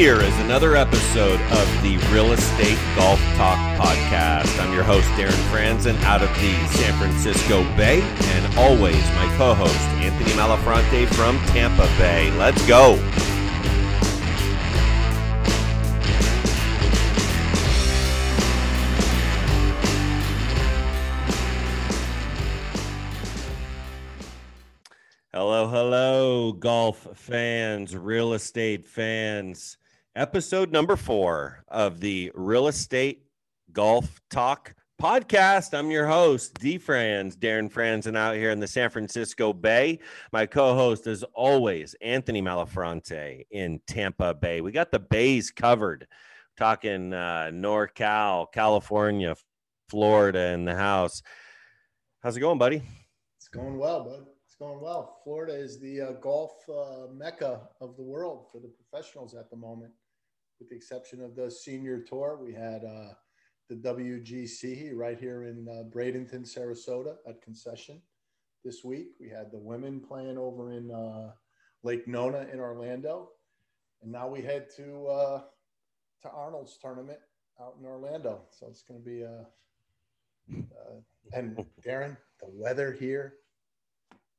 Here is another episode of the Real Estate Golf Talk Podcast. I'm your host, Darren Franzen, out of the San Francisco Bay, and always my co host, Anthony Malafronte from Tampa Bay. Let's go. Hello, hello, golf fans, real estate fans. Episode number four of the Real Estate Golf Talk podcast. I'm your host, D Franz, Darren Franzen out here in the San Francisco Bay. My co-host, as always, Anthony Malafronte in Tampa Bay. We got the bays covered. Talking uh, NorCal, California, Florida in the house. How's it going, buddy? It's going well, bud. It's going well. Florida is the uh, golf uh, mecca of the world for the professionals at the moment, with the exception of the senior tour. We had uh, the WGC right here in uh, Bradenton, Sarasota at Concession this week. We had the women playing over in uh, Lake Nona in Orlando. And now we head to, uh, to Arnold's tournament out in Orlando. So it's going to be a, uh, and Darren, the weather here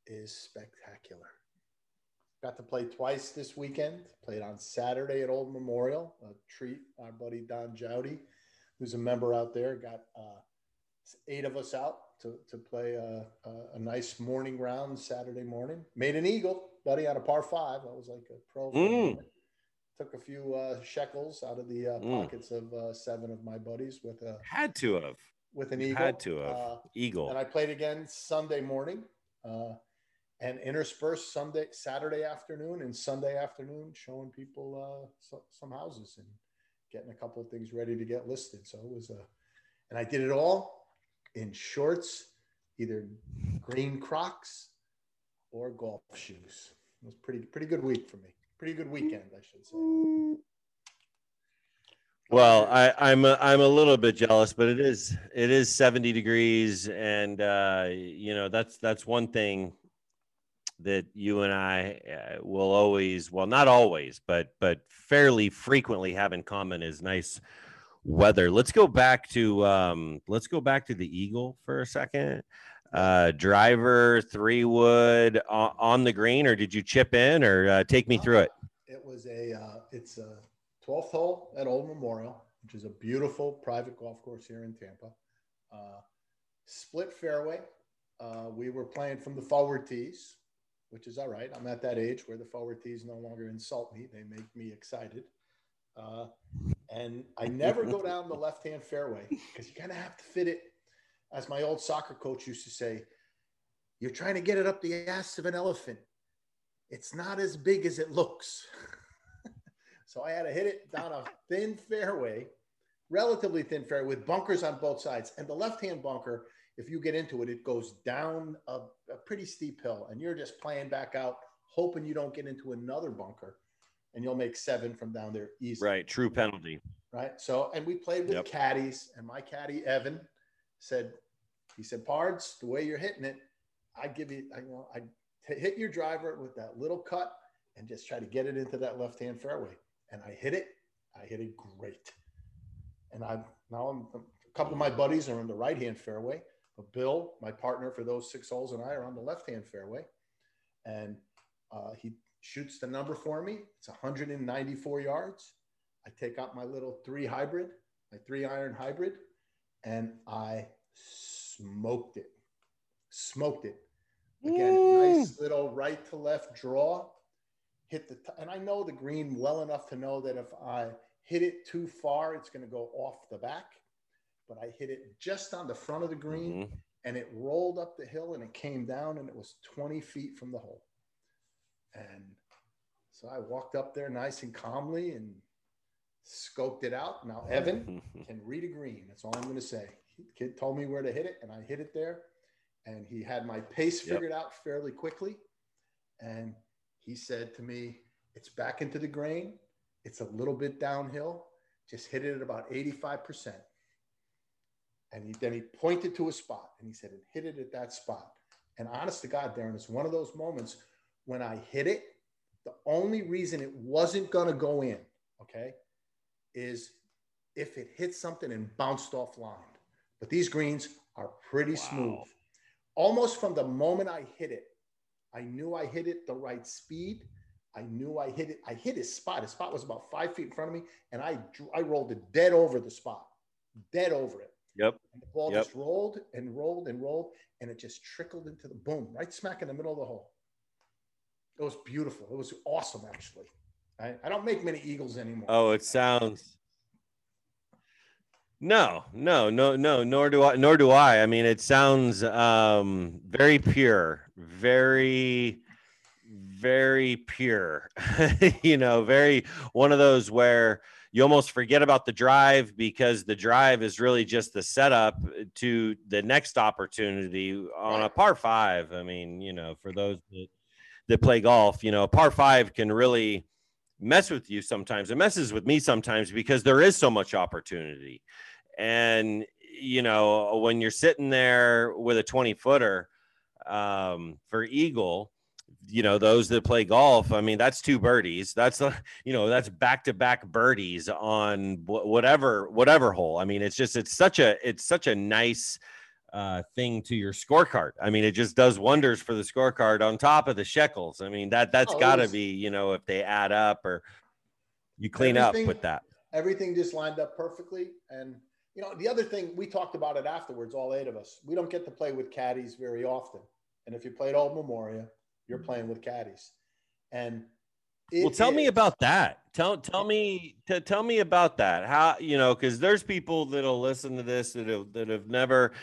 is spectacular. Got to play twice this weekend. Played on Saturday at Old Memorial. A treat. Our buddy Don Jowdy, who's a member out there, got uh, eight of us out to, to play a, a, a, nice morning round Saturday morning. Made an eagle, buddy, on a par five. That was like a pro. Mm. Took a few uh, shekels out of the uh, Mm. pockets of uh, seven of my buddies with a Had to have. with an eagle. Had to have. Uh, Eagle. and I played again Sunday morning, uh, and interspersed Sunday, Saturday afternoon, and Sunday afternoon, showing people uh, so, some houses and getting a couple of things ready to get listed. So it was a, and I did it all in shorts, either green Crocs or golf shoes. It was pretty pretty good week for me. Pretty good weekend, I should say. Well, I, I'm a, I'm a little bit jealous, but it is it is 70 degrees, and uh, you know that's that's one thing that you and I uh, will always well not always, but but fairly frequently have in common is nice weather. Let's go back to um, let's go back to the Eagle for a second. Uh, driver three wood on, on the green, or did you chip in, or uh, take me through it? It was a uh, it's a 12th hole at Old Memorial, which is a beautiful private golf course here in Tampa. Uh, split fairway. Uh, we were playing from the forward tees, which is all right. I'm at that age where the forward tees no longer insult me; they make me excited. Uh, and I never go down the left-hand fairway because you kind of have to fit it. As my old soccer coach used to say, "You're trying to get it up the ass of an elephant. It's not as big as it looks." So I had to hit it down a thin fairway, relatively thin fairway with bunkers on both sides. And the left hand bunker, if you get into it, it goes down a, a, pretty steep hill. And you're just playing back out, hoping you don't get into another bunker. And you'll make seven from down there easily. Right, true penalty. Right. So, and we played with Yep. caddies. And my caddy, Evan, said, he said, Pards, the way you're hitting it, I give you, I, you know, I hit your driver with that little cut and just try to get it into that left hand fairway and I hit it. I hit it great. And I'm now I'm, a couple of my buddies are in the right hand fairway, but Bill, my partner for those six holes, and I are on the left hand fairway. And uh, he shoots the number for me. It's 194 yards. I take out my little three hybrid, my three iron hybrid, and I smoked it. Smoked it. Again, nice little right to left draw hit the t- and I know the green well enough to know that if I hit it too far, it's going to go off the back. But I hit it just on the front of the green, Mhm. and it rolled up the hill and it came down, and it was 20 feet from the hole. And so I walked up there nice and calmly and scoped it out. Now Evan can read a green. That's all I'm going to say. Kid told me where to hit it, and I hit it there. And he had my pace Yep. figured out fairly quickly. And he said to me, It's back into the grain. It's a little bit downhill. Just hit it at about 85%. And he, then he pointed to a spot and he said, and hit it at that spot. And honest to God, Darren, it's one of those moments when I hit it, the only reason it wasn't going to go in, okay, is if it hit something and bounced off line. But these greens are pretty wow. smooth. Almost from the moment I hit it, I knew I hit it the right speed. I knew I hit it. I hit his spot. His spot was about five feet in front of me, and I I rolled it dead over the spot, dead over it. And the ball yep. just rolled and rolled and rolled, and it just trickled into the boom, right smack in the middle of the hole. It was beautiful. It was awesome, actually. I, I don't make many eagles anymore. Oh, it sounds. No, no, no, no. Nor do I. Nor do I. I mean, it sounds um, very pure, very, very pure. you know, very one of those where you almost forget about the drive because the drive is really just the setup to the next opportunity on a par five. I mean, you know, for those that, that play golf, you know, a par five can really mess with you sometimes. It messes with me sometimes because there is so much opportunity. And, you know, when you're sitting there with a 20 footer um, for Eagle, you know those that play golf i mean that's two birdies. That's the you know that's back to back birdies on whatever whatever hole. I mean it's just it's such a it's such a nice uh, thing to your scorecard. I mean it just does wonders for the scorecard on top of the shekels. I mean that that's oh, got to be you know if they add up or you clean up with that. everything just lined up perfectly. And you know the other thing we talked about it afterwards all eight of us. We don't get to play with caddies very often. And if you played old memoria you're playing with caddies. And well, tell is, me about that. Tell tell me to tell me about that. How you know because there's people that'll listen to this that have, that have never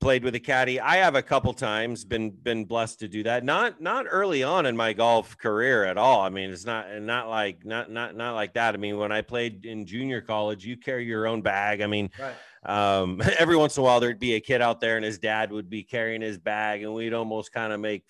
played with a caddy. I have a couple times been been blessed to do that. Not not early on in my golf career at all. I mean, it's not not like not not not like that. I mean, when I played in junior college, you carry your own bag. I mean, right. um, every once in a while there'd be a kid out there and his dad would be carrying his bag, and we'd almost kind of make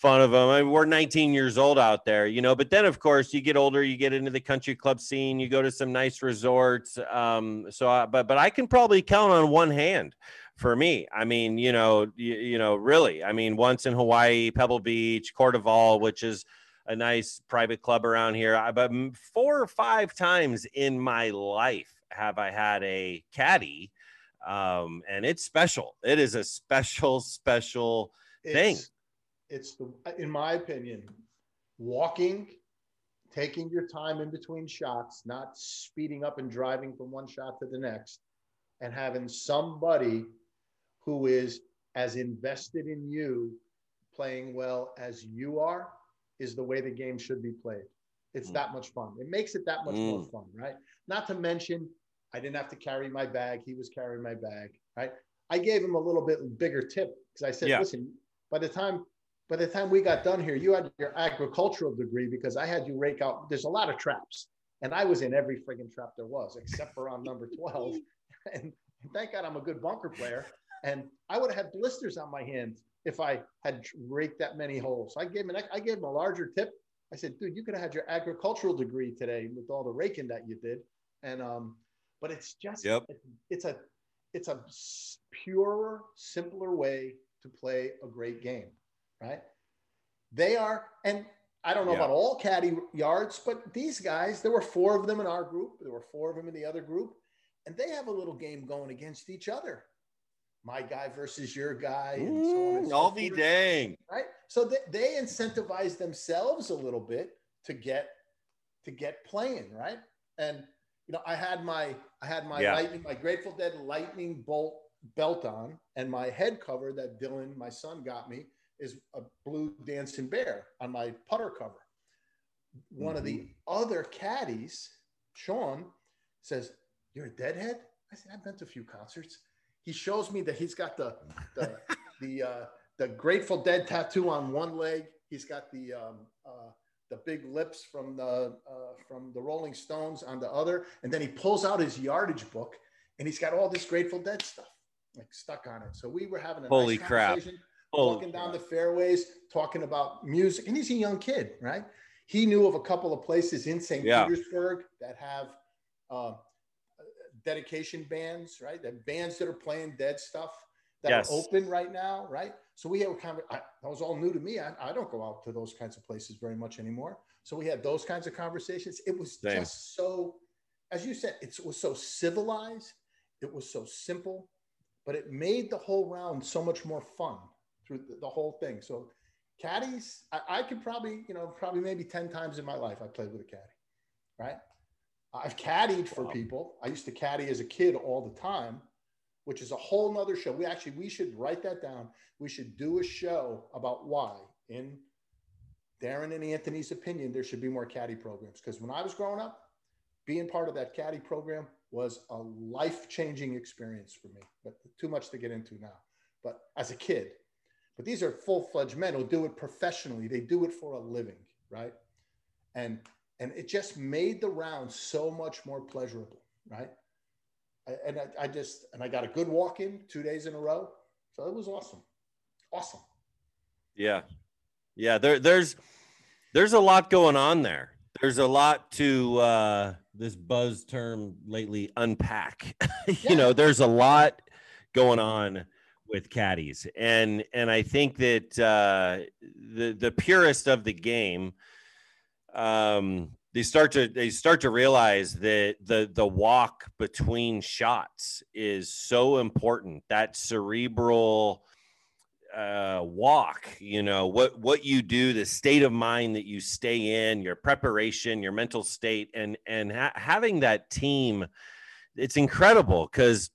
fun of them. I mean, we're 19 years old out there, you know. But then, of course, you get older, you get into the country club scene, you go to some nice resorts. Um, so, I, but but I can probably count on one hand for me. I mean, you know, you, you know, really. I mean, once in Hawaii, Pebble Beach, CordeValle, which is a nice private club around here. I, but four or five times in my life have I had a caddy, um, and it's special. It is a special, special it's, thing it's the, in my opinion, walking, taking your time in between shots, not speeding up and driving from one shot to the next, and having somebody who is as invested in you playing well as you are is the way the game should be played. It's mm. that much fun. It makes it that much mm. more fun, right? Not to mention, I didn't have to carry my bag. He was carrying my bag, right? I gave him a little bit bigger tip because I said, yeah. listen, by the time by the time we got done here, you had your agricultural degree because I had you rake out. There's a lot of traps, and I was in every friggin' trap there was, except for on number 12. and thank God I'm a good bunker player. And I would have had blisters on my hands if I had raked that many holes. I gave him an, I gave him a larger tip. I said, dude, you could have had your agricultural degree today with all the raking that you did. And um, but it's just yep. it's a it's a purer, simpler way to play a great game right? They are, and I don't know yeah. about all caddy yards, but these guys, there were four of them in our group. There were four of them in the other group, and they have a little game going against each other. My guy versus your guy, and so on. And so I'll be dang. Right. So they, they incentivize themselves a little bit to get to get playing, right? And you know, I had my I had my yeah. lightning, my Grateful Dead lightning bolt belt on, and my head cover that Dylan, my son, got me is a blue dancing bear on my putter cover. One mm-hmm. of the mm-hmm. other caddies, Sean, says, You're a deadhead? I said, I've been to a few concerts. He shows me that he's got the the the uh, the Grateful Dead tattoo on one leg. He's got the um, uh, the big lips from the uh, from the Rolling Stones on the other, and then he pulls out his yardage book, and he's got all this Grateful Dead stuff like stuck on it. So we were having a holy nice crap walking down the fairways, talking about music. And he's a young kid, right? He knew of a couple of places in St. Yeah. Petersburg that have uh, dedication bands, right? That bands that are playing dead stuff that yes. are open right now, right? So we had a kind of, I, that was all new to me. I, I don't go out to those kinds of places very much anymore. So we had those kinds of conversations. It was Same. just so, as you said, it was so civilized. It was so simple, but it made the whole round so much more fun through the, the whole thing. So caddies, I, I, could probably, you know, probably maybe 10 times in my life I played with a caddy, right? I've caddied for wow. people. I used to caddy as a kid all the time, which is a whole nother show. We actually, we should write that down. We should do a show about why in Darren and Anthony's opinion, there should be more caddy programs. Because when I was growing up, being part of that caddy program was a life-changing experience for me, but too much to get into now. But as a kid, but these are full-fledged men who do it professionally. They do it for a living, right? And and it just made the round so much more pleasurable, right? and I, I just and I got a good walk in two days in a row, so it was awesome, awesome. Yeah, yeah. There, there's there's a lot going on there. There's a lot to uh, this buzz term lately unpack. you yeah. know, there's a lot going on with caddies. And and i think that uh the the purest of the game um they start to they start to realize that the the walk between shots is so important. That cerebral uh walk you know what what you do the state of mind that you stay in your preparation your mental state and and ha- having that team it's incredible because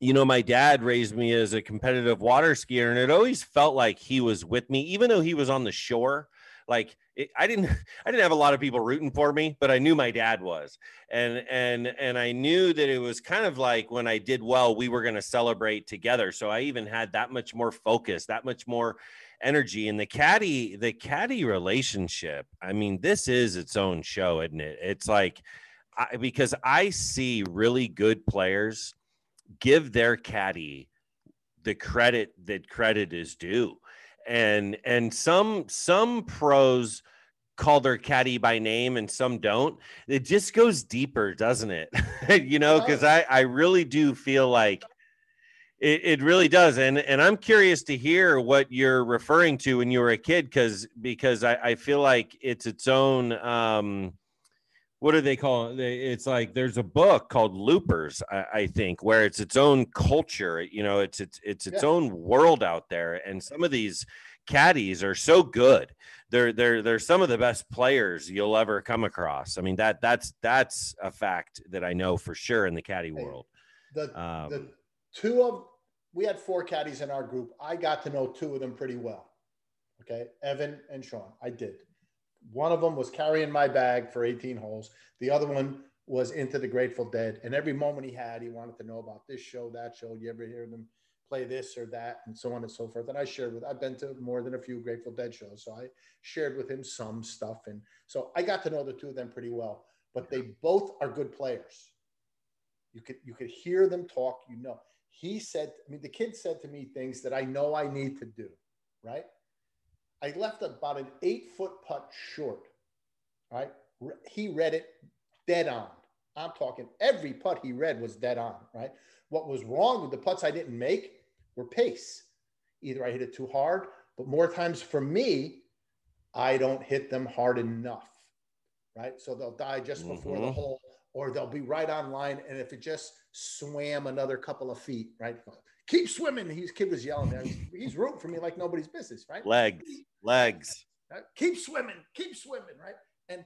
you know, my dad raised me as a competitive water skier, and it always felt like he was with me, even though he was on the shore. Like it, I didn't, I didn't have a lot of people rooting for me, but I knew my dad was, and and and I knew that it was kind of like when I did well, we were going to celebrate together. So I even had that much more focus, that much more energy, and the caddy, the caddy relationship. I mean, this is its own show, isn't it? It's like. I, because I see really good players give their caddy the credit that credit is due. And and some some pros call their caddy by name and some don't. It just goes deeper doesn't it? You know because i i really do feel like it, it really does. And and i'm curious to hear what you're referring to when you were a kid because because I, I feel like it's its own um what do they call it? It's like there's a book called Loopers, I, I think, where it's its own culture. You know, it's it's it's its yeah. own world out there, and some of these caddies are so good. They're they're they're some of the best players you'll ever come across. I mean that that's that's a fact that I know for sure in the caddy world. The um, the two of we had four caddies in our group. I got to know two of them pretty well. Okay, Evan and Sean. I did. One of them was carrying my bag for 18 holes. The other one was into the Grateful Dead. And every moment he had, he wanted to know about this show, that show. You ever hear them play this or that, and so on and so forth. And I shared with, I've been to more than a few Grateful Dead shows. So I shared with him some stuff. And so I got to know the two of them pretty well. But they both are good players. You could you could hear them talk, you know. He said, I mean, the kid said to me things that I know I need to do, right? I left about an eight foot putt short. Right. He read it dead on. I'm talking every putt he read was dead on. Right. What was wrong with the putts I didn't make were pace. Either I hit it too hard, but more times for me, I don't hit them hard enough. Right. So they'll die just before mm-hmm. the hole or they'll be right on line. And if it just swam another couple of feet, right? Keep swimming. His kid was yelling there. He's, he's rooting for me like nobody's business, right? Legs legs. Uh, keep swimming, keep swimming, right? And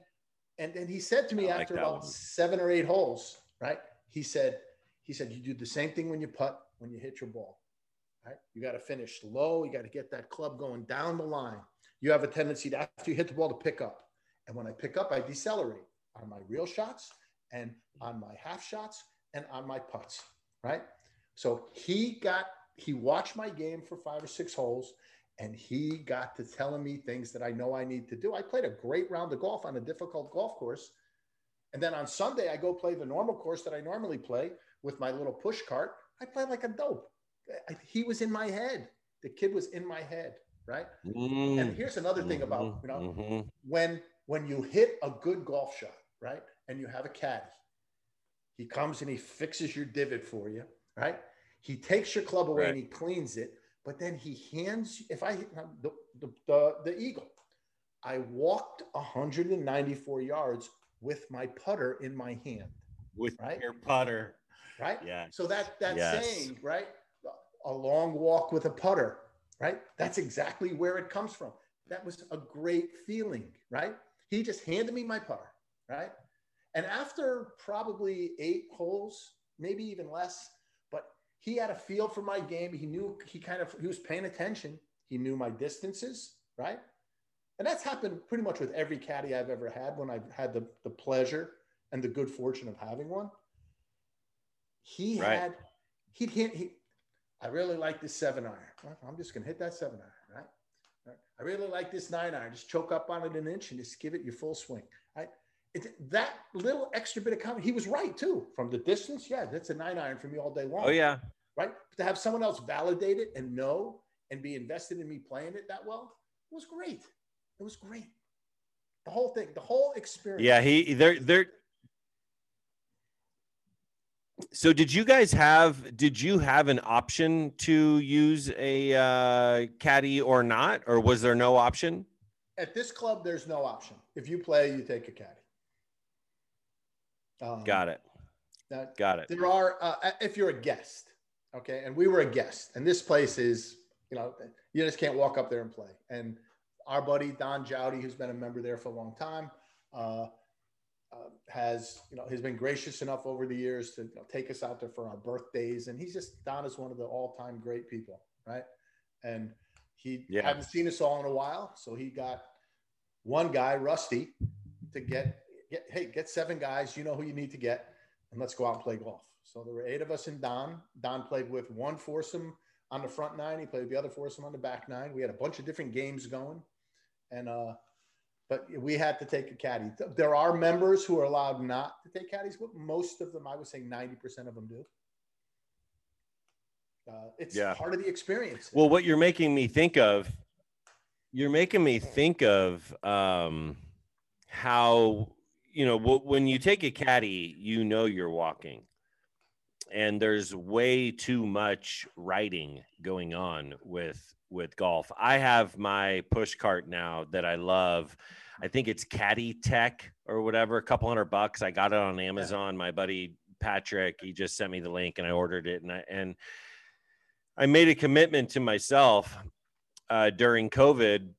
and then he said to me I after like about one. seven or eight holes, right? He said, he said, you do the same thing when you putt, when you hit your ball, right? You got to finish low. You got to get that club going down the line. You have a tendency to after you hit the ball to pick up. And when I pick up, I decelerate on my real shots and on my half shots and on my putts, right? So he got he watched my game for five or six holes and he got to telling me things that I know I need to do. I played a great round of golf on a difficult golf course. And then on Sunday, I go play the normal course that I normally play with my little push cart. I play like a dope. I, he was in my head. The kid was in my head, right? Mm-hmm. And here's another thing mm-hmm. about you know mm-hmm. when when you hit a good golf shot, right, and you have a caddy, he comes and he fixes your divot for you, right? He takes your club away right. and he cleans it But then he hands, if I, the, the, the, the Eagle, I walked 194 yards with my putter in my hand. With right? your putter. Right? Yeah. So that, that yes. saying, right? A long walk with a putter, right? That's exactly where it comes from. That was a great feeling, right? He just handed me my putter, right? And after probably eight holes, maybe even less, he had a feel for my game. He knew he kind of he was paying attention. He knew my distances, right? And that's happened pretty much with every caddy I've ever had when I've had the, the pleasure and the good fortune of having one. He right. had he'd hit he I really like this seven iron. I'm just gonna hit that seven iron, right? right? I really like this nine iron. Just choke up on it an inch and just give it your full swing. Right? It, that little extra bit of comment, he was right too. From the distance, yeah, that's a nine iron for me all day long. Oh yeah, right. But to have someone else validate it and know and be invested in me playing it that well was great. It was great. The whole thing, the whole experience. Yeah, he they're they're. So did you guys have did you have an option to use a uh, caddy or not, or was there no option? At this club, there's no option. If you play, you take a caddy. Um, Got it. That, Got it. There are, uh, if you're a guest, okay, and we were a guest, and this place is, you know, you just can't walk up there and play. And our buddy Don Jowdy, who's been a member there for a long time, uh, uh, has you know has been gracious enough over the years to you know, take us out there for our birthdays, and he's just Don is one of the all-time great people, right? And he yeah. hadn't seen us all in a while, so he got one guy, Rusty, to get get hey, get seven guys. You know who you need to get, and let's go out and play golf. So there were eight of us in Don. Don played with one foursome on the front nine. He played with the other foursome on the back nine. We had a bunch of different games going, and uh, but we had to take a caddy. There are members who are allowed not to take caddies, but most of them, I would say, ninety percent of them do. Uh, it's yeah. part of the experience. Well, what you're making me think of, you're making me think of um, how you know, when you take a caddy, you know you're walking. And there's way too much writing going on with with golf. I have my push cart now that I love. I think it's CaddyTek or whatever, a couple hundred bucks. I got it on Amazon. My buddy Patrick, he just sent me the link and I ordered it and I and I made a commitment to myself uh, during COVID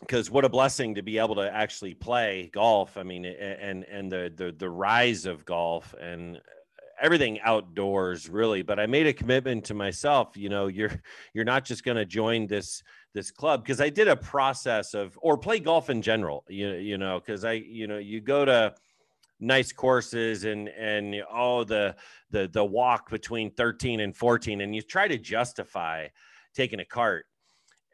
because what a blessing to be able to actually play golf. I mean, and and the the the rise of golf and everything outdoors really but i made a commitment to myself you know you're you're not just going to join this this club because i did a process of or play golf in general you, you know because i you know you go to nice courses and and oh the the the walk between 13 and 14 and you try to justify taking a cart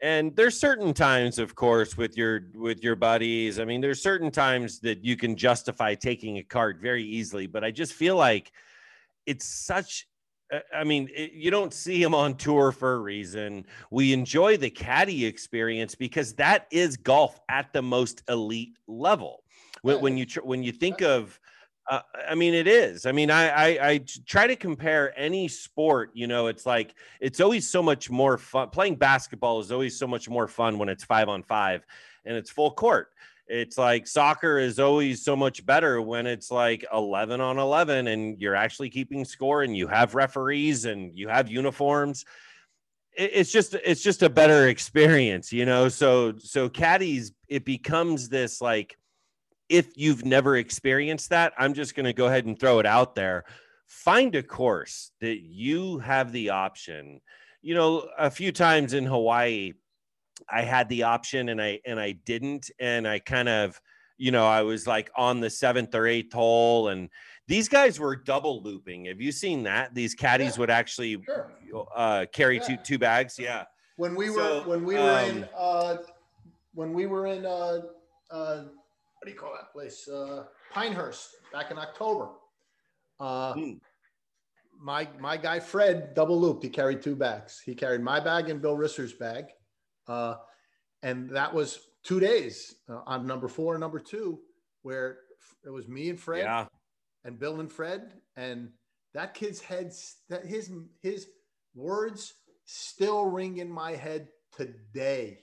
and there's certain times of course with your with your buddies i mean there's certain times that you can justify taking a cart very easily but i just feel like it's such uh, I mean, it, you don't see him on tour for a reason. We enjoy the caddy experience because that is golf at the most elite level. When, when you when you think of uh, I mean, it is. I mean, I, I, I try to compare any sport. You know, it's like it's always so much more fun. Playing basketball is always so much more fun when it's five on five and it's full court. It's like soccer is always so much better when it's like 11 on 11 and you're actually keeping score and you have referees and you have uniforms. It's just it's just a better experience, you know. So so caddies, it becomes this like if you've never experienced that, I'm just going to go ahead and throw it out there. Find a course that you have the option. You know, a few times in Hawaii, I had the option and I and I didn't, and I kind of, you know, I was like on the seventh or eighth hole, and these guys were double looping. Have you seen that? These caddies yeah, would actually sure. uh, carry yeah. two two bags. Yeah. When we were when we were um, in uh, when we were in uh, uh, what do you call that place? Uh, Pinehurst back in October. Uh, mm. My my guy Fred double looped. He carried two bags. He carried my bag and Bill Risser's bag, uh, and that was two days uh, on number four and number two, where it was me and Fred, yeah. and Bill and Fred, and that kid's heads that his his words still ring in my head today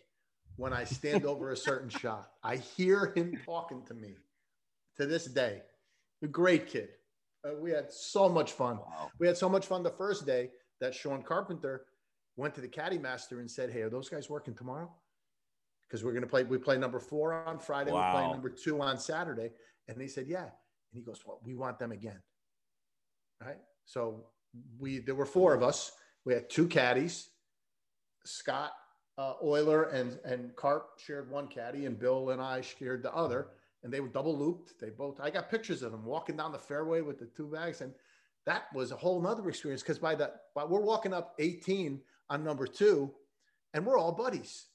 when I stand over a certain shot. I hear him talking to me to this day. A great kid. Uh, we had so much fun. Wow. We had so much fun the first day that Sean Carpenter went to the caddy master and said, Hey, are those guys working tomorrow? Because we're going to play, we play number four on Friday, wow. we play number two on Saturday. And they said, Yeah. And he goes, Well, we want them again. Right. So we, there were four of us. We had two caddies. Scott uh, Euler and, and Carp shared one caddy, and Bill and I shared the other. And they were double looped. They both, I got pictures of them walking down the fairway with the two bags. And that was a whole nother experience because by that, but we're walking up 18 on number two, and we're all buddies.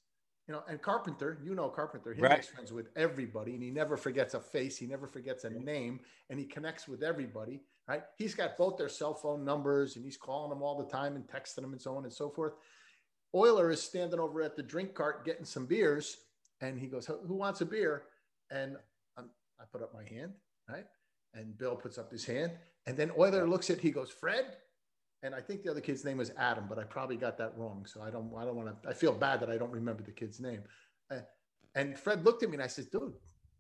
You know, and Carpenter, you know Carpenter, he right. makes friends with everybody, and he never forgets a face, he never forgets a name, and he connects with everybody. Right? He's got both their cell phone numbers, and he's calling them all the time and texting them and so on and so forth. Euler is standing over at the drink cart getting some beers, and he goes, "Who wants a beer?" And I'm, I put up my hand, right? And Bill puts up his hand, and then Euler looks at, he goes, "Fred," and I think the other kid's name was Adam, but I probably got that wrong, so I don't, I don't want to. I feel bad that I don't remember the kid's name. Uh, and Fred looked at me and I said, "Dude,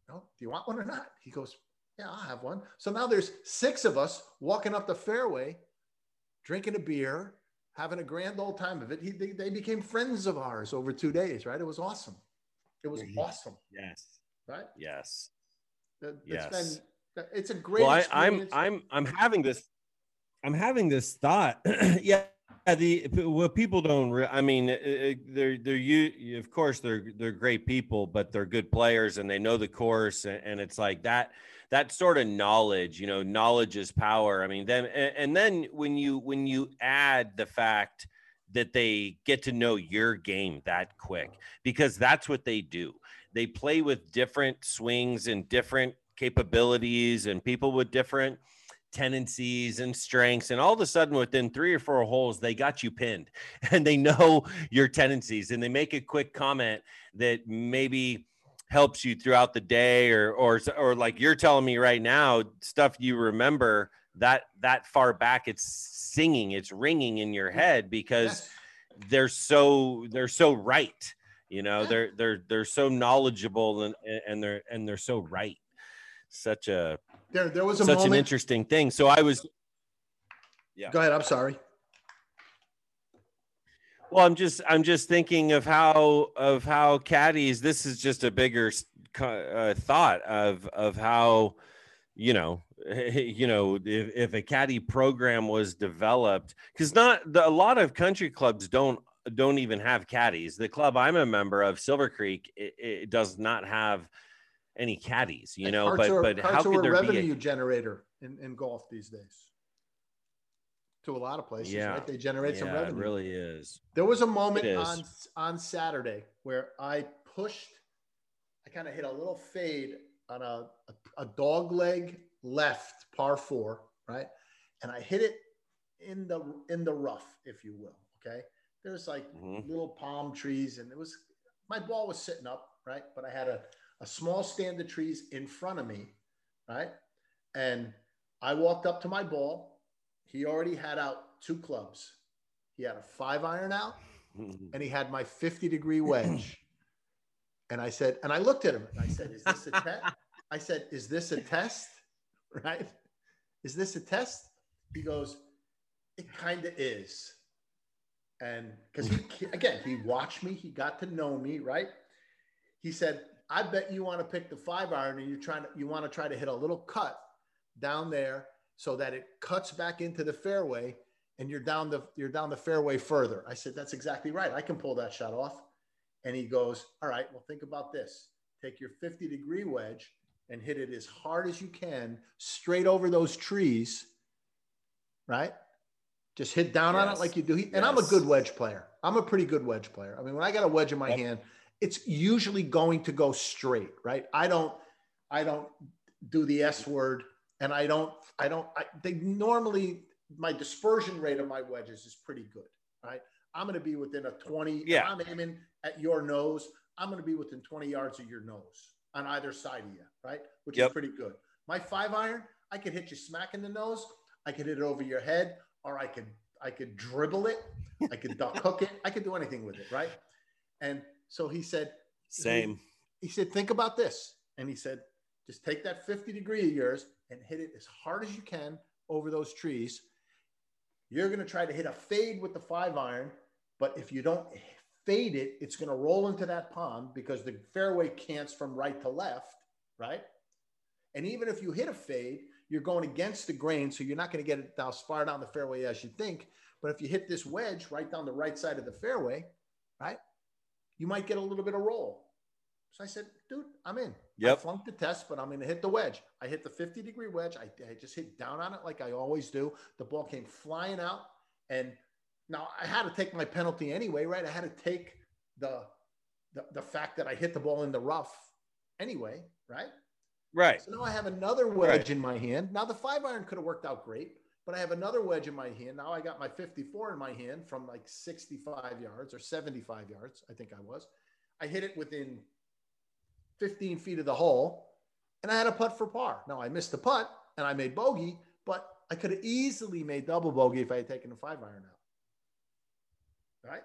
do you want one or not?" He goes, "Yeah, I'll have one." So now there's six of us walking up the fairway, drinking a beer having a grand old time of it. He, they, they became friends of ours over two days, right? It was awesome. It was awesome. Yes. Right. Yes. It's yes. Been, it's a great. Well, I, I'm I'm I'm having this. I'm having this thought. yeah. The what people don't. Re- I mean, they're they're you. Of course, they're they're great people, but they're good players and they know the course, and, and it's like that that sort of knowledge you know knowledge is power. I mean then and then when you when you add the fact that they get to know your game that quick because that's what they do. They play with different swings and different capabilities and people with different tendencies and strengths and all of a sudden within three or four holes they got you pinned. And they know your tendencies and they make a quick comment that maybe helps you throughout the day or or or like you're telling me right now stuff you remember that that far back it's singing it's ringing in your head because yes. they're so they're so right you know yeah. they're they're they're so knowledgeable and and they're and they're so right such a there there was a such moment. an interesting thing so i was yeah go ahead i'm sorry well, I'm just I'm just thinking of how of how caddies. This is just a bigger uh, thought of of how you know you know if, if a caddy program was developed because not the, a lot of country clubs don't don't even have caddies. The club I'm a member of, Silver Creek, it, it does not have any caddies. You know, but are, but how could there be a revenue generator in, in golf these days? To a lot of places, yeah. right? They generate yeah, some revenue. It really is. There was a moment on on Saturday where I pushed, I kind of hit a little fade on a, a, a dog leg left par four, right? And I hit it in the in the rough, if you will. Okay. There's like mm-hmm. little palm trees, and it was my ball was sitting up, right? But I had a, a small stand of trees in front of me, right? And I walked up to my ball he already had out two clubs. He had a five iron out and he had my 50 degree wedge. And I said, and I looked at him and I said, Is this a test? I said, Is this a test? Right? Is this a test? He goes, It kind of is. And because he, again, he watched me, he got to know me, right? He said, I bet you want to pick the five iron and you're trying to, you want to try to hit a little cut down there so that it cuts back into the fairway and you're down the you're down the fairway further. I said, that's exactly right. I can pull that shot off. And he goes, All right, well, think about this. Take your 50 degree wedge and hit it as hard as you can straight over those trees. Right? Just hit down yes. on it like you do. And yes. I'm a good wedge player. I'm a pretty good wedge player. I mean, when I got a wedge in my yep. hand, it's usually going to go straight, right? I don't I don't do the S word and I don't, I don't, I, they normally, my dispersion rate of my wedges is pretty good, right? I'm going to be within a 20. Yeah. I'm aiming at your nose. I'm going to be within 20 yards of your nose on either side of you, right? Which yep. is pretty good. My five iron, I could hit you smack in the nose. I could hit it over your head, or I could I could dribble it, I could duck hook it, I could do anything with it, right? And so he said, Same. He, he said, think about this. And he said, just take that 50 degree of yours and hit it as hard as you can over those trees. You're going to try to hit a fade with the five iron, but if you don't fade it, it's going to roll into that pond because the fairway cants from right to left, right? And even if you hit a fade, you're going against the grain, so you're not going to get it as far down the fairway as you think. But if you hit this wedge right down the right side of the fairway, right, you might get a little bit of roll. So I said, dude, I'm in. Yep. I flunked the test, but I'm going to hit the wedge. I hit the 50 degree wedge. I, I just hit down on it like I always do. The ball came flying out. And now I had to take my penalty anyway, right? I had to take the, the, the fact that I hit the ball in the rough anyway, right? Right. So now I have another wedge in my hand. Now the five iron could have worked out great, but I have another wedge in my hand. Now I got my 54 in my hand from like 65 yards or 75 yards, I think I was. I hit it within 15 feet of the hole, and I had a putt for par. Now I missed the putt and I made bogey, but I could have easily made double bogey if I had taken a five iron out. Right?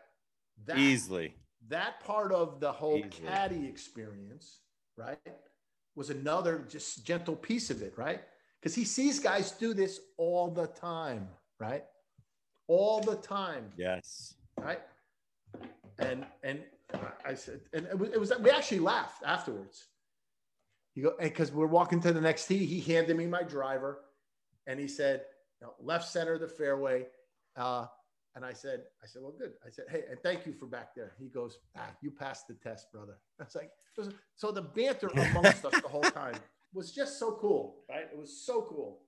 That, Easily. That part of the whole Easily. caddy experience, right, was another just gentle piece of it, right? Because he sees guys do this all the time, right? All the time. Yes. Right. And and I said, and it was, it was we actually laughed afterwards. You go because we're walking to the next tee. He handed me my driver, and he said, you know, "Left center of the fairway." Uh, and I said, "I said, well, good." I said, "Hey, and thank you for back there." He goes, "Ah, you passed the test, brother." I was like, was, so the banter amongst us the whole time was just so cool, right? It was so cool.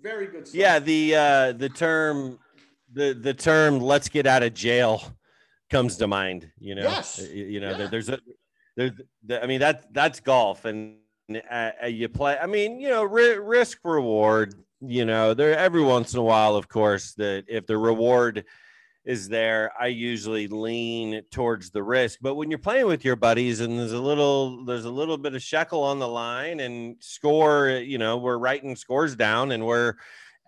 Very good. Stuff. Yeah, the uh, the term the the term "let's get out of jail" comes to mind. You know, yes. you know, yeah. there's a there's I mean that that's golf and uh, uh, you play. I mean, you know, ri- risk reward. You know, there every once in a while, of course, that if the reward is there, I usually lean towards the risk. But when you're playing with your buddies and there's a little there's a little bit of shekel on the line and score, you know, we're writing scores down and we're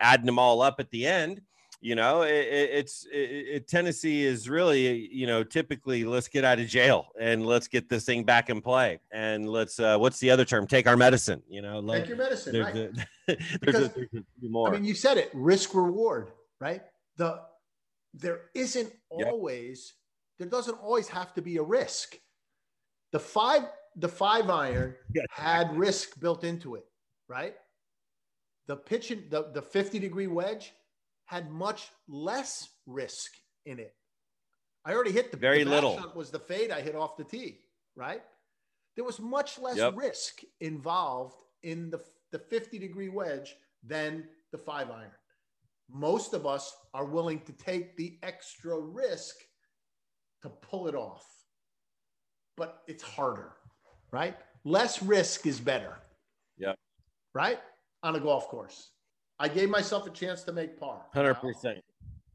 adding them all up at the end you know, it, it's it, Tennessee is really, you know, typically let's get out of jail and let's get this thing back in play and let's uh, what's the other term? Take our medicine. You know, let, take your medicine. There's, right. a, there's, because, a, more. I mean, you said it. Risk reward, right? The there isn't always yep. there doesn't always have to be a risk. The five the five iron yes. had risk built into it, right? The pitching the the fifty degree wedge had much less risk in it. I already hit the very the little. Shot was the fade I hit off the tee, right? There was much less yep. risk involved in the the 50 degree wedge than the five iron. Most of us are willing to take the extra risk to pull it off, but it's harder, right? Less risk is better. Yeah. Right on a golf course. I gave myself a chance to make par. Hundred percent.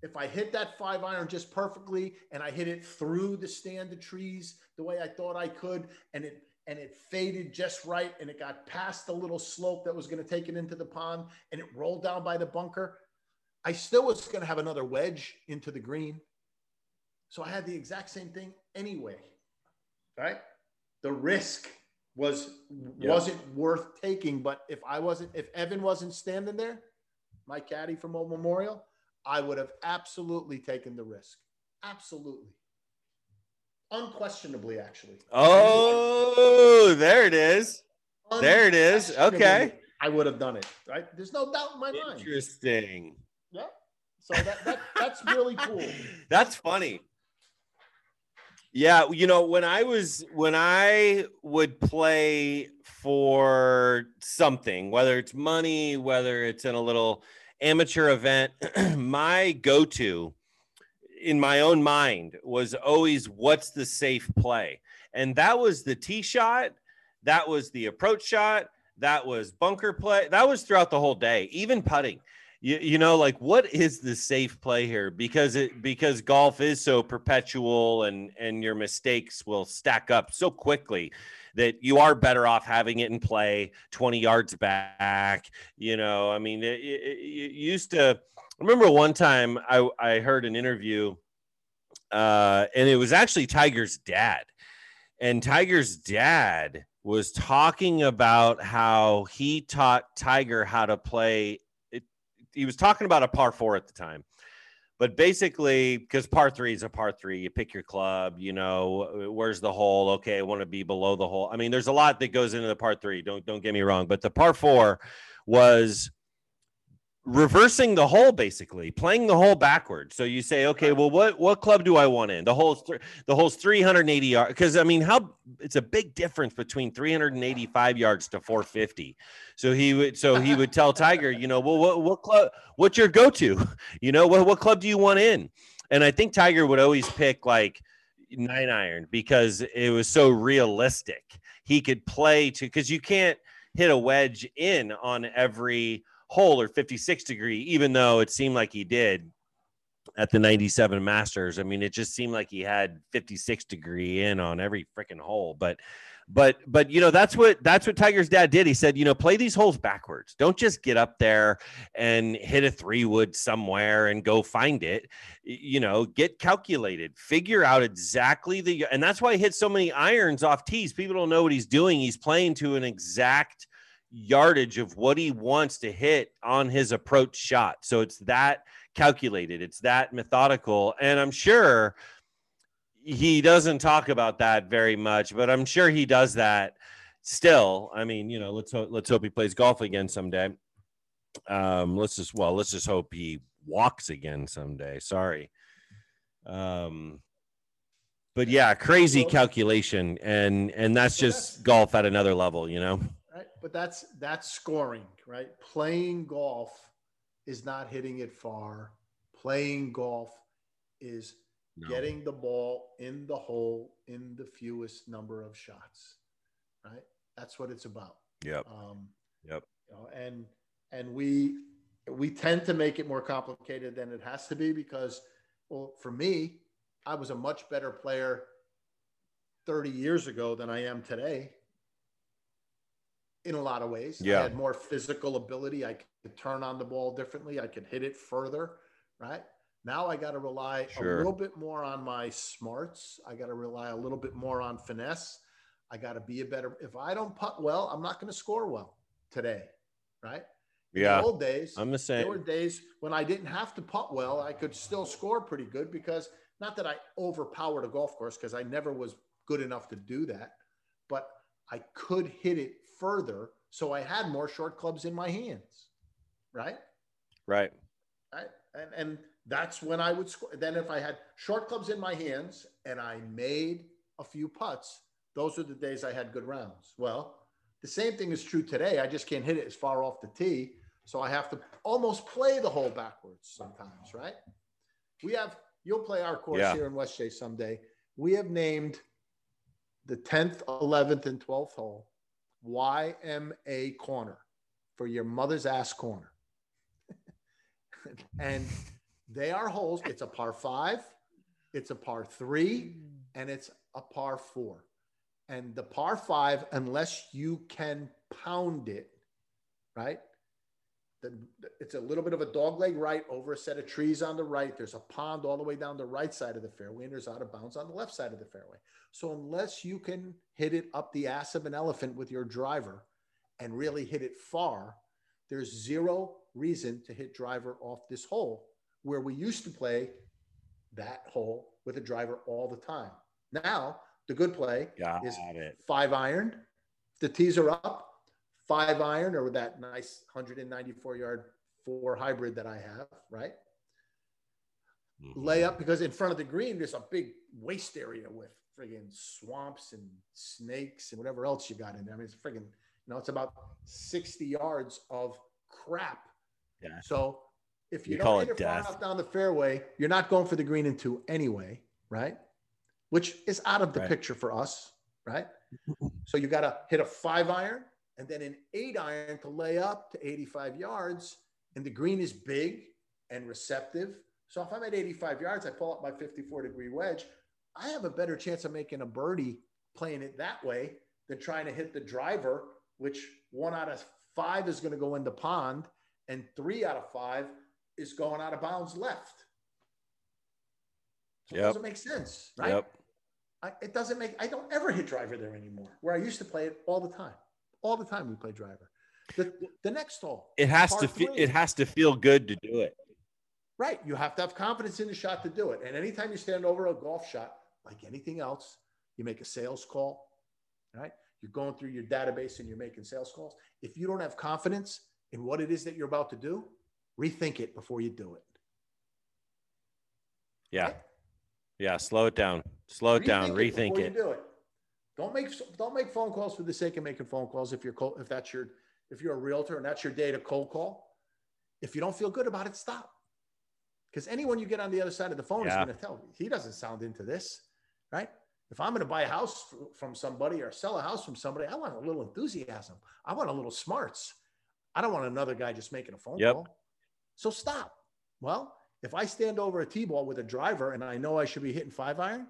If I hit that five iron just perfectly and I hit it through the stand of trees the way I thought I could, and it and it faded just right, and it got past the little slope that was going to take it into the pond, and it rolled down by the bunker, I still was going to have another wedge into the green. So I had the exact same thing anyway. Right? The risk was yep. wasn't worth taking. But if I wasn't, if Evan wasn't standing there, my caddy from Old Memorial, I would have absolutely taken the risk. Absolutely. Unquestionably, actually. Oh, there it is. There it is. Okay. I would have done it. Right. There's no doubt in my Interesting. mind. Interesting. Yeah. So that, that that's really cool. That's funny. Yeah, you know, when I was when I would play for something, whether it's money, whether it's in a little amateur event, my go-to in my own mind was always what's the safe play? And that was the tee shot, that was the approach shot, that was bunker play. That was throughout the whole day, even putting you, you know like what is the safe play here because it because golf is so perpetual and and your mistakes will stack up so quickly that you are better off having it in play 20 yards back you know i mean it, it, it used to I remember one time I, I heard an interview, uh, and it was actually Tiger's dad. And Tiger's dad was talking about how he taught Tiger how to play. He was talking about a par four at the time. But basically, because par three is a par three, you pick your club, you know, where's the hole? Okay, I want to be below the hole. I mean, there's a lot that goes into the par three. Don't don't get me wrong. But the par four was reversing the hole basically playing the hole backwards. So you say okay well what what club do i want in? The hole's th- the hole's 380 yards because i mean how it's a big difference between 385 yards to 450 so he would so he would tell tiger you know well what, what club what's your go-to? You know what, what club do you want in? And i think tiger would always pick like nine iron because it was so realistic. He could play to because you can't hit a wedge in on every hole or 56 degree, even though it seemed like he did at the 97 Masters. I mean, it just seemed like he had 56 degree in on every freaking hole. But but but you know that's what that's what Tiger's dad did. He said, you know, play these holes backwards. Don't just get up there and hit a three wood somewhere and go find it. You know, get calculated, figure out exactly the and that's why he hit so many irons off tees. People don't know what he's doing. He's playing to an exact yardage of what he wants to hit on his approach shot. So it's that calculated, it's that methodical. And I'm sure he doesn't talk about that very much, but I'm sure he does that still. I mean, you know, let's hope let's hope he plays golf again someday. Um, let's just well, let's just hope he walks again someday. Sorry. Um but yeah, crazy calculation and and that's just golf at another level, you know but that's that's scoring, right? Playing golf is not hitting it far. Playing golf is no. getting the ball in the hole in the fewest number of shots, right? That's what it's about. Yep. Um, yep. You know, and and we we tend to make it more complicated than it has to be because, well, for me, I was a much better player 30 years ago than I am today in a lot of ways. Yeah. I had more physical ability. I could turn on the ball differently. I could hit it further. Right. Now I got to rely sure. a little bit more on my smarts. I got to rely a little bit more on finesse. I got to be a better. If I don't putt well, I'm not going to score well today. Right. In yeah. the old days, I'm the same. There were days when I didn't have to putt well. I could still score pretty good because not that I overpowered a golf course because I never was good enough to do that, but I could hit it further. So I had more short clubs in my hands. Right. Right. Right. And, and that's when I would score. Then if I had short clubs in my hands and I made a few putts, those are the days I had good rounds. Well, the same thing is true today. I just can't hit it as far off the tee. So I have to almost play the hole backwards sometimes, right? We have, you'll play our course yeah. here in Westchase someday. We have named the 10th, 11th, and 12th hole YMA corner for your mother's ass corner. and they are holes. It's a par five, it's a par three, mm. and it's a par four. And the par five, unless you can pound it, right? The, it's a little bit of a dog leg right over a set of trees on the right. There's a pond all the way down the right side of the fairway, and there's out of bounds on the left side of the fairway. So unless you can hit it up the ass of an elephant with your driver and really hit it far, there's zero reason to hit driver off this hole where we used to play that hole with a driver all the time. Now, the good play Got is it. five iron. The tees are up, five iron or that nice 194 yard four hybrid that I have, right? Mm-hmm. Lay up because in front of the green, there's a big waste area with friggin' swamps and snakes and whatever else you got in there. I mean, it's friggin', you know, it's about 60 yards of crap. Yeah. So if you, you don't hit it, far enough down the fairway, you're not going for the green and two anyway, right? Which is out of the right. picture for us, right? so you got to hit a five iron and then an eight iron to lay up to 85 yards. And the green is big and receptive. So if I'm at 85 yards, I pull up my 54 degree wedge. I have a better chance of making a birdie playing it that way than trying to hit the driver, which one out of five is going to go in the pond, and three out of five is going out of bounds left. So Yep. It doesn't make sense, right? Yep. I, it doesn't make. I don't ever hit driver there anymore. Where I used to play it all the time. All the time we play driver. The, the next hole. It has to feel it has to feel good to do it. Right. You have to have confidence in the shot to do it. And anytime you stand over a golf shot, like anything else, you make a sales call, right? You're going through your database and you're making sales calls. If you don't have confidence in what it is that you're about to do, rethink it before you do it. Yeah. right? Yeah. Slow it down. Slow it down. before Rethink it. do it. Don't make don't make phone calls for the sake of making phone calls. If you're cold, if that's your if you're a realtor and that's your day to cold call, if you don't feel good about it, stop. Because anyone you get on the other side of the phone is going to tell he doesn't sound into this, right? If I'm going to buy a house from somebody or sell a house from somebody, I want a little enthusiasm. I want a little smarts. I don't want another guy just making a phone Yep. call. So stop. Well, if I stand over a tee ball with a driver and I know I should be hitting five iron,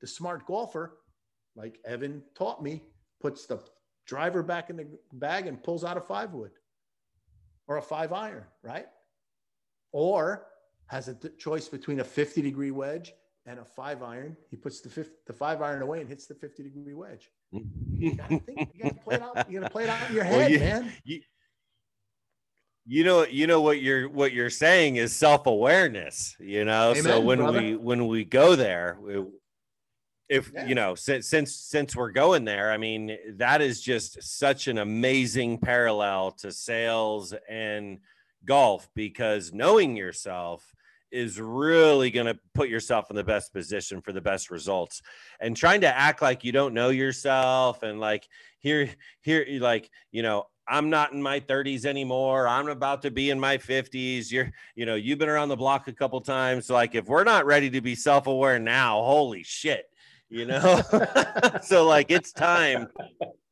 the smart golfer, like Evan taught me, puts the driver back in the bag and pulls out a five wood or a five iron, right? Or has a d- choice between a 50 degree wedge and a five iron. He puts the, fifth, the five iron away and hits the 50 degree wedge. You gotta think, you gotta play it out. You gotta play it out in your Well, head, you- man. you, you know you know what you're what you're saying is self-awareness you know so when brother. we when we go there we- if Yeah. you know since since since we're going there i mean that is just such an amazing parallel to sales and golf because knowing yourself is really going to put yourself in the best position for the best results. And trying to act like you don't know yourself and like here here like you know i'm not in my 30s anymore. I'm about to be in my 50s you're you know you've been around the block a couple times. So like if we're not ready to be self-aware now holy shit you know? So like it's time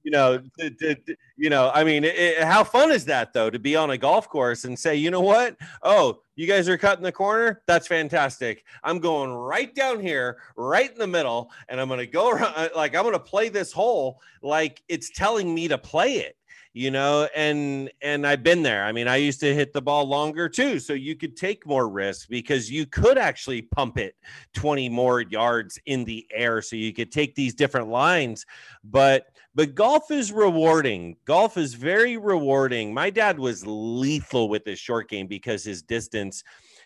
you know to, to, to- you know i mean it, how fun is that though to be on a golf course and say you know what? Oh you guys are cutting the corner? That's fantastic. I'm going right down here right in the middle and i'm going to go around uh, like i'm going to play this hole like it's telling me to play it you know and and i've been there. I mean i used to hit the ball longer too so you could take more risks because you could actually pump it 20 more yards in the air so you could take these different lines. But but golf is rewarding. Golf is very rewarding. My dad was lethal with his short game because his distance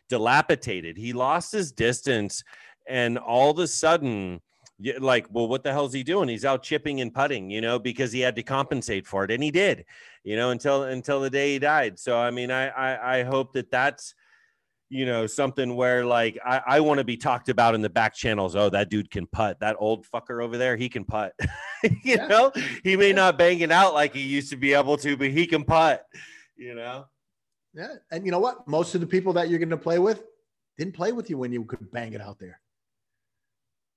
dilapidated. He lost his distance and all of a sudden yeah, like, well, what the hell's he doing? He's out chipping and putting, you know, because he had to compensate for it, and he did, you know, until until the day he died. So, I mean, I I, I hope that that's, you know, something where like I, I want to be talked about in the back channels. Oh, that dude can putt. That old fucker over there, he can putt. you Yeah. know, he may not bang it out like he used to be able to, but he can putt. You know. Yeah. And you know what? Most of the people that you're going to play with didn't play with you when you could bang it out there.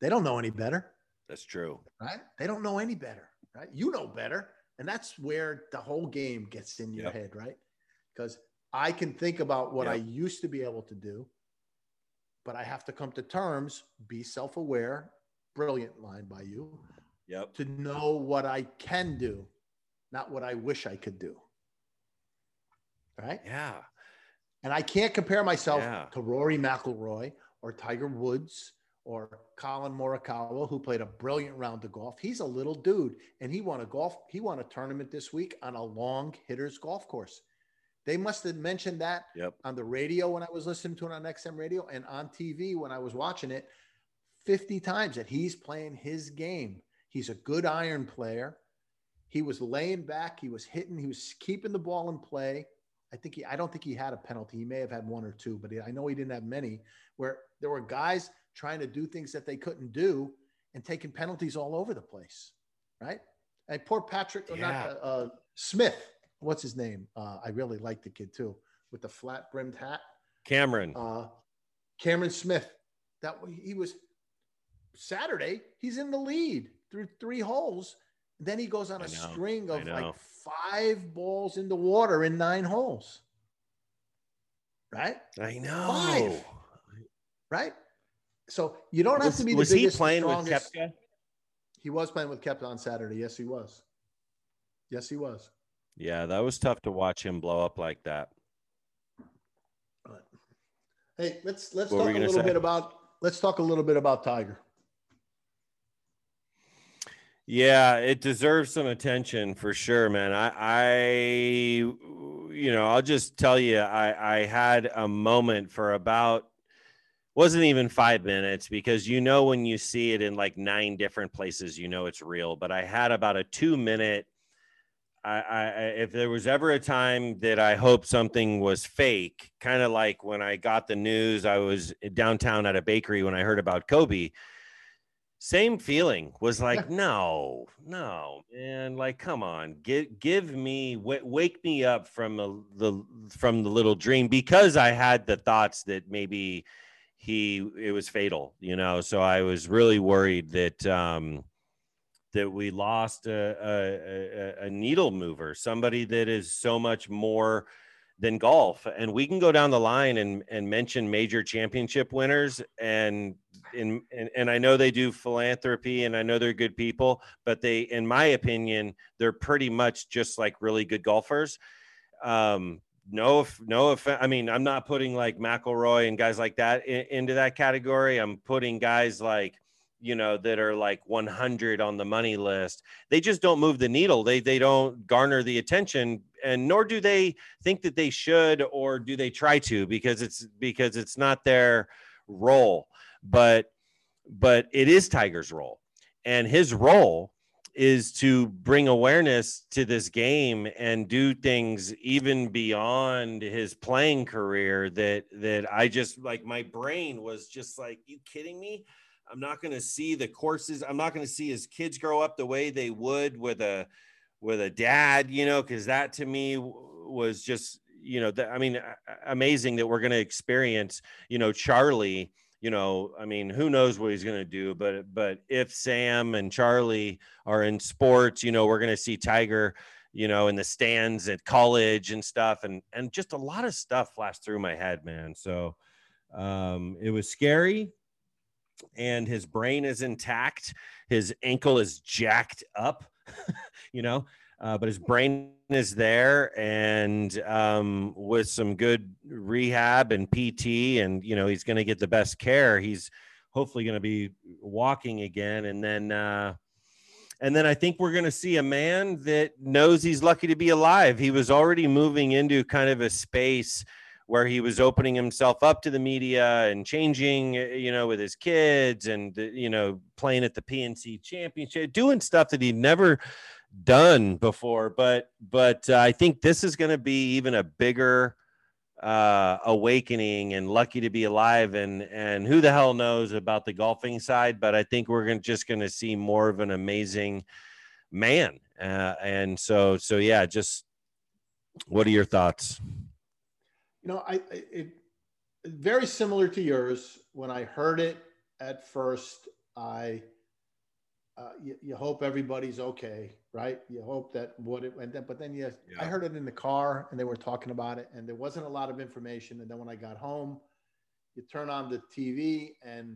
They don't know any better, That's true. right? They don't know any better, right? You know better. And that's where the whole game gets in your Yep. head, right? Because I can think about what I used to be able to do, but I have to come to terms, be self aware, brilliant line by you, Yep. to know what I can do, not what I wish I could do. Right. Yeah. And I can't compare myself Yeah. to Rory McIlroy or Tiger Woods or Collin Morikawa, who played a brilliant round of golf. He's a little dude, and he won a golf. He won a tournament this week on a long hitters golf course. They must have mentioned that Yep. on the radio when I was listening to it on XM radio and on TV when I was watching it 50 times that he's playing his game. He's a good iron player. He was laying back, he was hitting, he was keeping the ball in play. I think he I don't think he had a penalty. He may have had one or two, but I know he didn't have many where there were guys trying to do things that they couldn't do and taking penalties all over the place, right? And poor Patrick or Yeah. not uh, uh, Smith, what's his name? Uh, I really like the kid too with the flat brimmed hat Cameron. uh, Cameron Smith. That he was Saturday. He's in the lead through three holes. Then he goes on a string of like five balls in the water in nine holes. Right, I know. Five. right. So you don't have Was, to be the was he biggest, the playing with. Koepka? He was playing with Koepka on Saturday. Yes, he was. Yes, he was. Yeah, that was tough to watch him blow up like that. Hey, let's let's what talk a little say? bit about let's talk a little bit about Tiger. Yeah, it deserves some attention for sure, man. I, I, you know, I'll just tell you, I, I had a moment for about wasn't even five minutes because you know when you see it in like nine different places, you know it's real. But I had about a two minute. I, I if there was ever a time that I hope something was fake, kind of like when I got the news, I was downtown at a bakery when I heard about Kobe. Same feeling was like, no, no, and like, come on, give give me w- wake me up from a, the from the little dream because I had the thoughts that maybe he it was fatal, you know. So I was really worried that um, that we lost a, a, a needle mover, somebody that is so much more than golf. And we can go down the line and and mention major championship winners and in and, and I know they do philanthropy and I know they're good people, but they in my opinion, they're pretty much just like really good golfers. Um, no, no offense. I mean, I'm not putting like McIlroy and guys like that in, into that category. I'm putting guys like, you know, that are like 100 on the money list. They just don't move the needle. They they don't garner the attention, and nor do they think that they should, or do they try to, because it's because it's not their role. But but it is Tiger's role, and his role is to bring awareness to this game and do things even beyond his playing career that that I just like my brain was just like you kidding me? I'm not going to see the courses. I'm not going to see his kids grow up the way they would with a with a dad you know cuz that to me was just you know I mean amazing that we're going to experience you know Charlie you know, I mean, who knows what he's going to do? But but if Sam and Charlie are in sports, you know, we're going to see Tiger, you know, in the stands at college and stuff, and and just a lot of stuff flashed through my head, man. So um, it was scary, and his brain is intact. His ankle is jacked up, you know uh, but his brain is there and um, with some good rehab and pt and you know he's going to get the best care he's hopefully going to be walking again. And then uh, and then i think we're going to see a man that knows he's lucky to be alive. He was already moving into kind of a space where he was opening himself up to the media and changing, you know, with his kids and, you know, playing at the PNC championship, doing stuff that he never done before, but but uh, I think this is going to be even a bigger uh, awakening and lucky to be alive. And and who the hell knows about the golfing side? But I think we're gonna, just going to see more of an amazing man. Uh, and so so yeah, just what are your thoughts? You know, I it very similar to yours. When I heard it at first, I uh, you, you, hope everybody's okay, right? You hope that what it went then, but then yes, yeah. I heard it in the car and they were talking about it and there wasn't a lot of information. And then when I got home, you turn on the TV and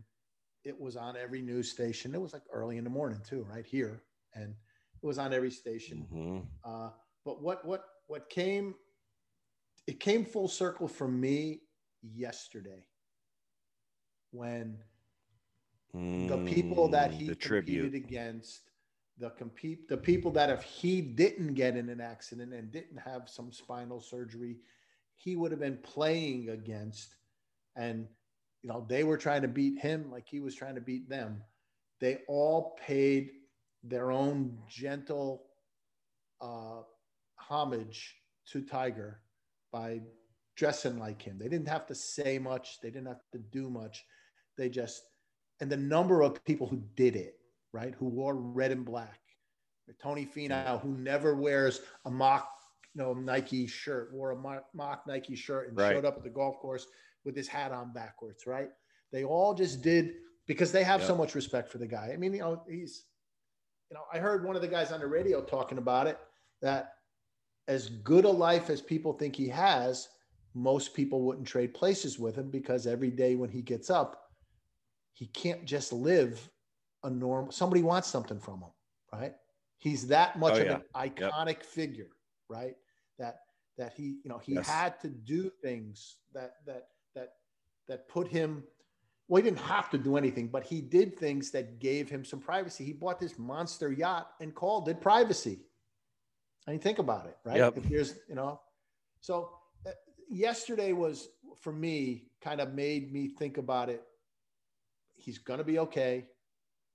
it was on every news station. It was like early in the morning too, right here. And it was on every station. Mm-hmm. Uh, but what, what, what came, it came full circle for me yesterday when the people that mm, he competed against, the compete the people that if he didn't get in an accident and didn't have some spinal surgery, he would have been playing against, and you know they were trying to beat him like he was trying to beat them. They all paid their own gentle uh, homage to Tiger by dressing like him. They didn't have to say much. They didn't have to do much. They just and the number of people who did it, right? Who wore red and black. Tony Finau, who never wears a mock, you know, Nike shirt, wore a mock, mock Nike shirt and right. showed up at the golf course with his hat on backwards, right? They all just did because they have yep. so much respect for the guy. I mean, you know, he's, you know, I heard one of the guys on the radio talking about it that as good a life as people think he has, most people wouldn't trade places with him because every day when he gets up, he can't just live a normal somebody wants something from him right he's that much oh, of yeah. an iconic yep. figure right that that he you know he yes. had to do things that that that that put him. Well, he didn't have to do anything, but he did things that gave him some privacy. He bought this monster yacht and called it privacy. I mean, think about it, right? Yep. If there's, you know, so uh, yesterday was for me kind of made me think about it. He's going to be okay.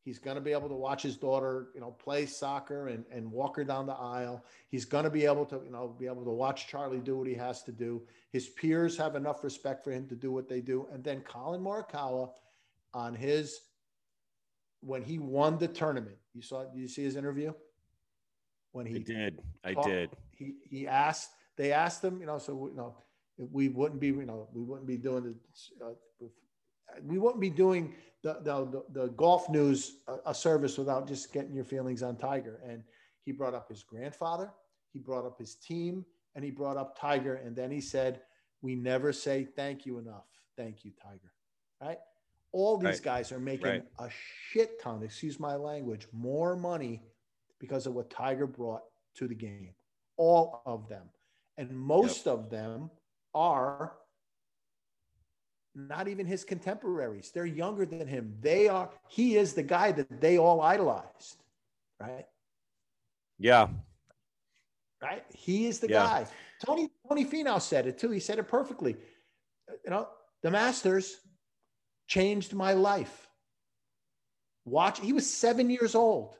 He's going to be able to watch his daughter, you know, play soccer and, and walk her down the aisle. He's going to be able to, you know, be able to watch Charlie do what he has to do. His peers have enough respect for him to do what they do. And then Collin Morikawa on his, when he won the tournament, you saw, did you see his interview? When he I did, I talked, did. He, he asked, they asked him, you know, so, you know, we wouldn't be, you know, we wouldn't be doing the, uh, we wouldn't be doing the, the, the golf news a, a, service without just getting your feelings on Tiger. And he brought up his grandfather, he brought up his team, and he brought up Tiger. And then he said, We never say thank you enough. Thank you, Tiger. Right? All these right. guys are making right. a shit ton, excuse my language, more money because of what Tiger brought to the game. All of them. And most yep. of them are not even his contemporaries. They're younger than him. They are, he is the guy that they all idolized, right? Yeah. Right? He is the yeah. guy. Tony, Tony Finau said it too. He said it perfectly. You know, the Masters changed my life. Watch, he was seven years old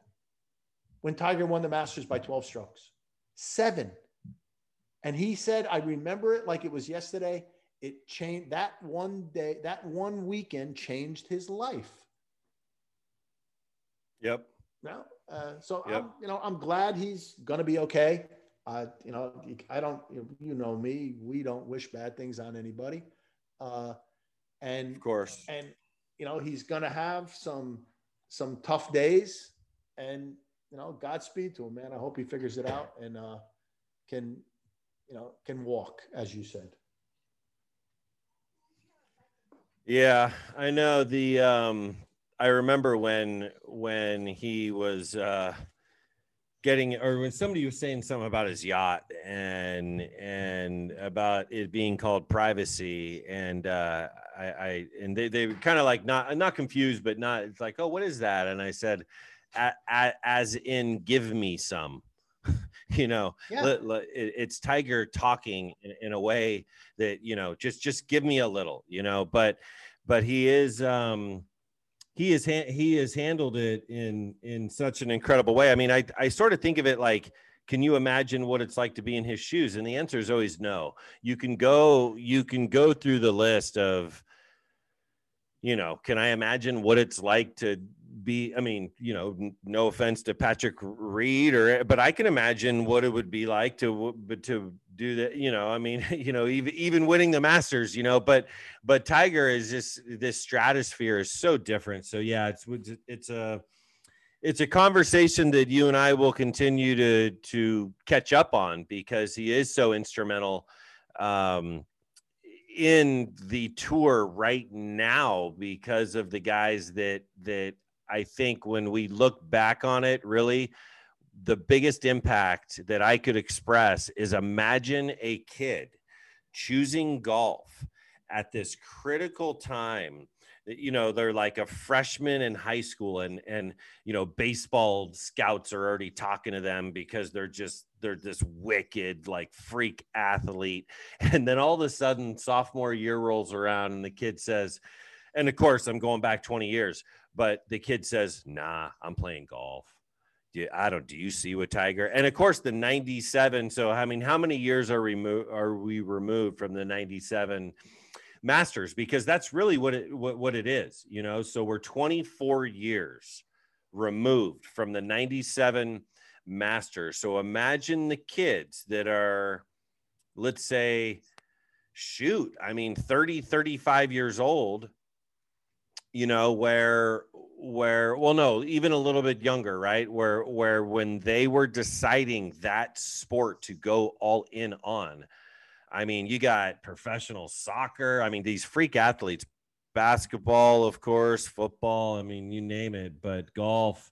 when Tiger won the Masters by 12 strokes. Seven. And he said, I remember it like it was yesterday it changed that one day, that one weekend changed his life. Yep. Now, uh, so yep. I'm, you know, I'm glad he's going to be okay. Uh, you know, I don't, you know me, we don't wish bad things on anybody. Uh, and of course, and, you know, he's going to have some, some tough days and, you know, Godspeed to him, man. I hope he figures it out and, uh, can, you know, can walk, as you said. Yeah, I know the um I remember when when he was uh getting or when somebody was saying something about his yacht and and about it being called privacy and uh I, I and they they were kind of like not not confused but not it's like oh what is that? And I said as in give me some you know yeah. it's tiger talking in, in, a way that you know just just give me a little you know but but he is um he is he has handled it in in such an incredible way. I mean i i sort of think of it like can you imagine what it's like to be in his shoes? And the answer is always no. You can go you can go through the list of you know can i imagine what it's like to be i mean you know no offense to patrick reed or but i can imagine what it would be like to to do that you know i mean you know even even winning the masters you know but but tiger is just this stratosphere is so different. So yeah it's it's a it's a conversation that you and i will continue to to catch up on because he is so instrumental um in the tour right now because of the guys that that I think when we look back on it, really, the biggest impact that I could express is imagine a kid choosing golf at this critical time. You know they're like a freshman in high school and and you know baseball scouts are already talking to them because they're just they're this wicked like freak athlete. And then all of a sudden sophomore year rolls around and the kid says and of course i'm going back 20 years but the kid says, "Nah, I'm playing golf." Do I don't. Do you see what Tiger? And of course, the '97. So I mean, how many years are removed? Are we removed from the '97 Masters? Because that's really what it what, what it is. You know, so we're 24 years removed from the '97 Masters. So imagine the kids that are, let's say, shoot, I mean, 30, 35 years old you know where where well no even a little bit younger right? Where where when they were deciding that sport to go all in on i mean you got professional soccer i mean these freak athletes basketball of course football i mean you name it but golf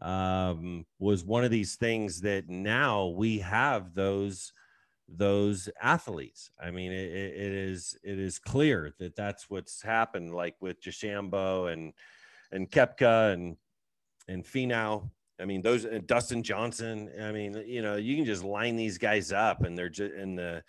um, was one of these things that now we have those those athletes. I mean, it, it is it is clear that that's what's happened, like with DeChambeau and and Koepka and and Finau. I mean, those Dustin Johnson. I mean, you know, you can just line these guys up, and they're just in the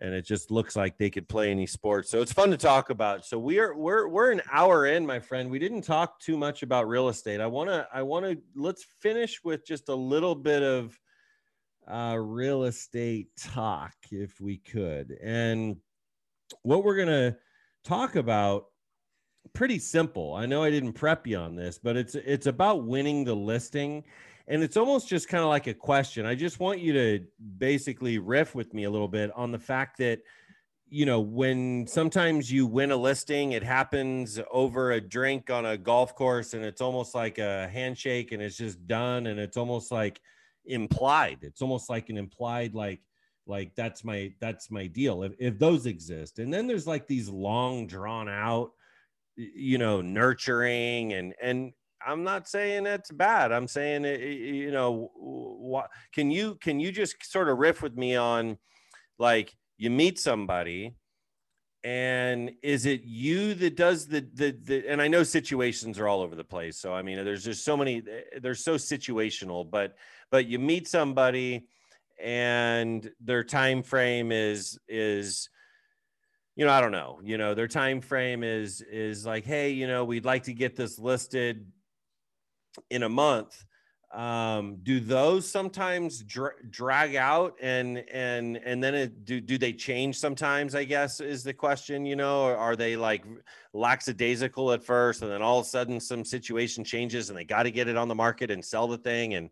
and it just looks like they could play any sport. So it's fun to talk about. So we are we're we're an hour in, my friend. We didn't talk too much about real estate. I want to I want to let's finish with just a little bit of uh, real estate talk, if we could. And what we're going to talk about pretty simple. I know I didn't prep you on this, but it's it's about winning the listing and it's almost just kind of like a question. I just want you to basically riff with me a little bit on the fact that you know when sometimes you win a listing it happens over a drink on a golf course and it's almost like a handshake and it's just done and it's almost like implied. It's almost like an implied like like that's my that's my deal if, if those exist. And then there's like these long drawn out you know nurturing and and i'm not saying it's bad. I'm saying it, you know what can you can you just sort of riff with me on like you meet somebody and is it you that does the, the the and i know situations are all over the place. So i mean there's just so many they're so situational but but you meet somebody and their time frame is is you know i don't know you know their time frame is is like hey you know we'd like to get this listed in a month. Um do those sometimes dra- drag out and and and then it, do do they change sometimes i guess is the question you know or are they like lackadaisical at first and then all of a sudden some situation changes and they got to get it on the market and sell the thing and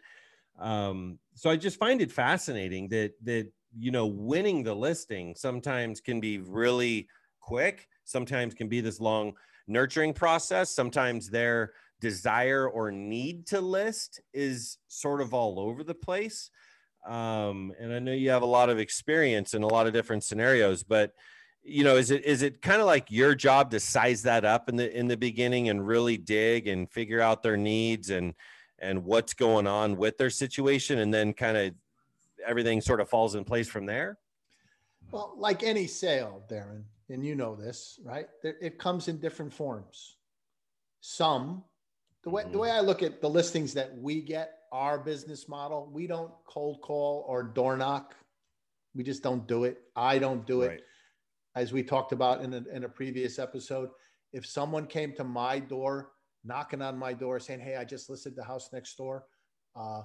um, so I just find it fascinating that that you know winning the listing sometimes can be really quick, sometimes can be this long nurturing process. Sometimes their desire or need to list is sort of all over the place. Um, and I know you have a lot of experience in a lot of different scenarios, but you know, is it is it kind of like your job to size that up in the in the beginning and really dig and figure out their needs and and what's going on with their situation and then kind of everything sort of falls in place from there? Well like any sale darren and you know this right? It comes in different forms. Some the way mm-hmm. the way i look at the listings that we get our business model we don't cold call or door knock. We just don't do it. I don't do it. Right. as we talked about in a, in a previous episode if someone came to my door knocking on my door saying, Hey, I just listed the house next door. Uh,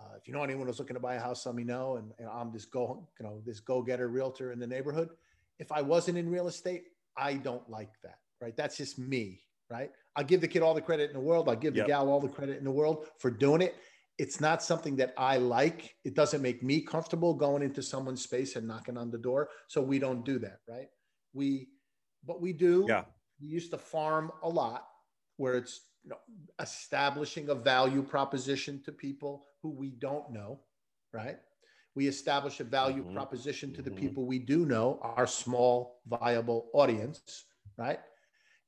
uh, if you know anyone who's looking to buy a house, let me know. And, and I'm this go, you know, this go-getter realtor in the neighborhood. If I wasn't in real estate, I don't like that. Right. That's just me. Right. I'll give the kid all the credit in the world. I'll give yep. the gal all the credit in the world for doing it. It's not something that I like. It doesn't make me comfortable going into someone's space and knocking on the door. So we don't do that. Right. We, but we do. Yeah. We used to farm a lot where it's you know, establishing a value proposition to people who we don't know, right? We establish a value mm-hmm. proposition to the mm-hmm. people we do know, our small, viable audience, right?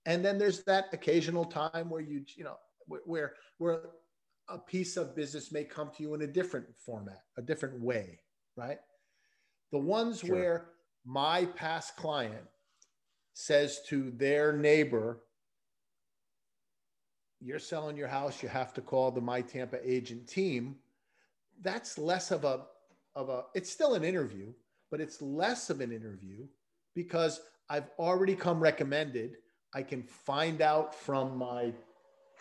And then there's that occasional time where you, you know, where where a piece of business may come to you in a different format, a different way, right? The ones sure. where my past client says to their neighbor, you're selling your house, you have to call the My Tampa agent team. That's less of a of a it's still an interview, but it's less of an interview because I've already come recommended. I can find out from my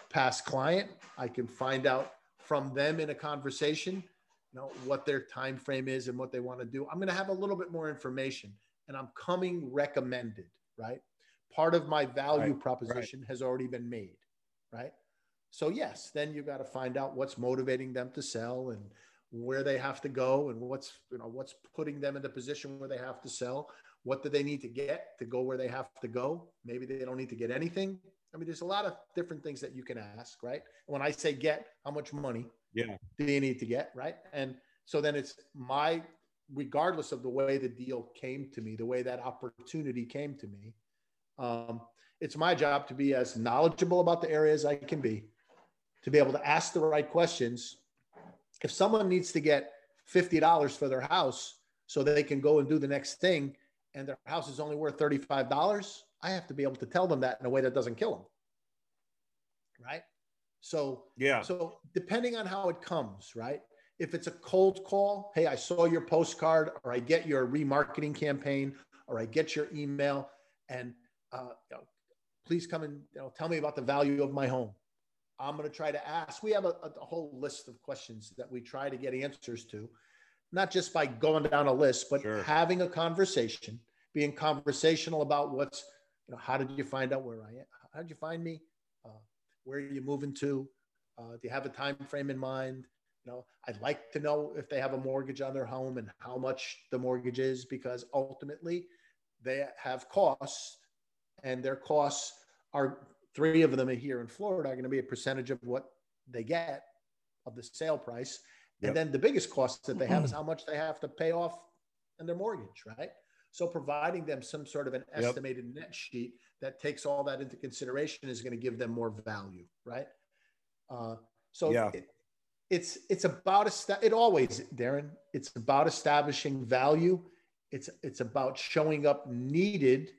past client, I can find out from them in a conversation, you know, what their time frame is and what they want to do. I'm going to have a little bit more information and I'm coming recommended, right? Part of my value right, proposition right. has already been made right? So yes, then you got to find out what's motivating them to sell and where they have to go and what's you know what's putting them in the position where they have to sell. What do they need to get to go where they have to go? Maybe they don't need to get anything. I mean, there's a lot of different things that you can ask, right? When I say get, how much money yeah. do you need to get, right? And so then it's my regardless of the way the deal came to me, the way that opportunity came to me, um, it's my job to be as knowledgeable about the areas I can be, to be able to ask the right questions. If someone needs to get $50 for their house so they can go and do the next thing and their house is only worth $35, I have to be able to tell them that in a way that doesn't kill them. Right? So, yeah. So, depending on how it comes, right? If it's a cold call, hey, I saw your postcard, or I get your remarketing campaign, or I get your email, and uh, you know, please come and you know, tell me about the value of my home. I'm going to try to ask. We have a, a, whole list of questions that we try to get answers to, not just by going down a list, but sure. having a conversation, being conversational about what's, you know, how did you find out where I am? How did you find me? Uh, where are you moving to? Uh, do you have a time frame in mind? You know, I'd like to know if they have a mortgage on their home and how much the mortgage is, because ultimately they have costs, and their costs are three of them here in Florida are going to be a percentage of what they get of the sale price. Yep. And then the biggest cost that they have is how much they have to pay off in their mortgage, right? So providing them some sort of an estimated yep. net sheet that takes all that into consideration is going to give them more value, right? Uh, so yeah. It, it's it's about a it always Darren. It's about establishing value. It's it's about showing up needed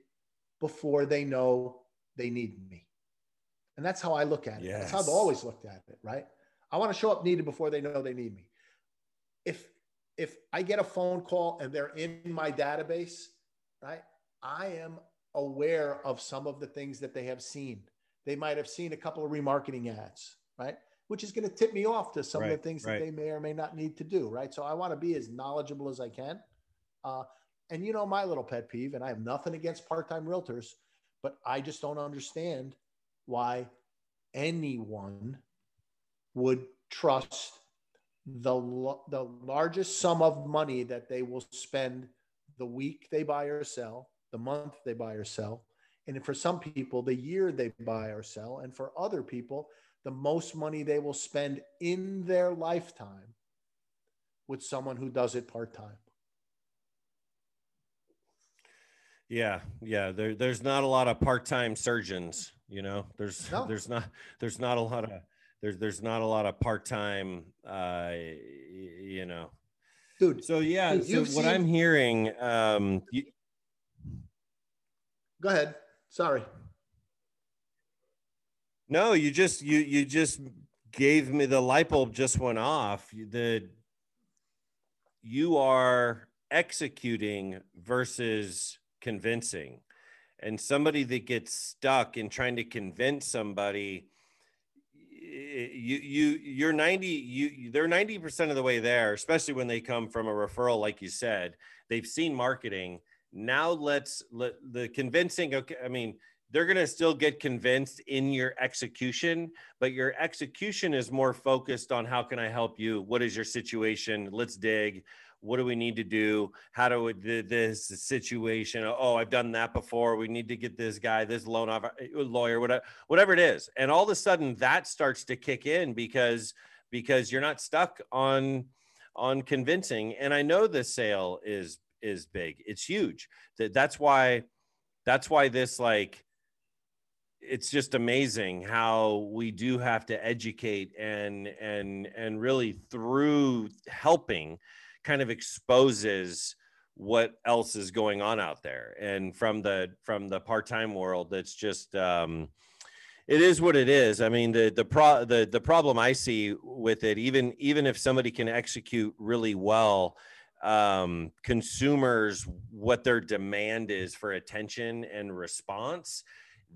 before they know they need me. And that's how I look at it. Yes. That's how I've always looked at it, right? I want to show up needed before they know they need me. If if I get a phone call and they're in my database, right? I am aware of some of the things that they have seen. They might have seen a couple of remarketing ads, right? Which is going to tip me off to some right, of the things right. that they may or may not need to do, right? So I want to be as knowledgeable as I can. Uh, and you know my little pet peeve, and I have nothing against part-time realtors, but I just don't understand why anyone would trust the, the largest sum of money that they will spend the week they buy or sell, the month they buy or sell, and for some people, the year they buy or sell, and for other people, the most money they will spend in their lifetime with someone who does it part time. Yeah, yeah. There, there's not a lot of part-time surgeons. You know, there's no. there's not there's not a lot of there's there's not a lot of part-time. Uh, you know, dude. So yeah, dude, so what seen... I'm hearing. Um, you... Go ahead. Sorry. No, you just you you just gave me the light bulb just went off. The you are executing versus convincing. And somebody that gets stuck in trying to convince somebody you you you're 90 you they're 90% of the way there especially when they come from a referral like you said. They've seen marketing. Now let's let the convincing okay i mean they're going to still get convinced in your execution but your execution is more focused on how can i help you? What is your situation? Let's dig what do we need to do? How do we do this situation oh i've done that before we need to get this guy this loan off uh, lawyer whatever whatever it is. And all of a sudden that starts to kick in because because you're not stuck on on convincing. And i know the sale is is big. It's huge. That that's why that's why this like it's just amazing how we do have to educate and and and really through helping kind of exposes what else is going on out there. And from the from the part-time world that's just um it is what it is. I mean the the pro the, the problem i see with it even even if somebody can execute really well um consumers what their demand is for attention and response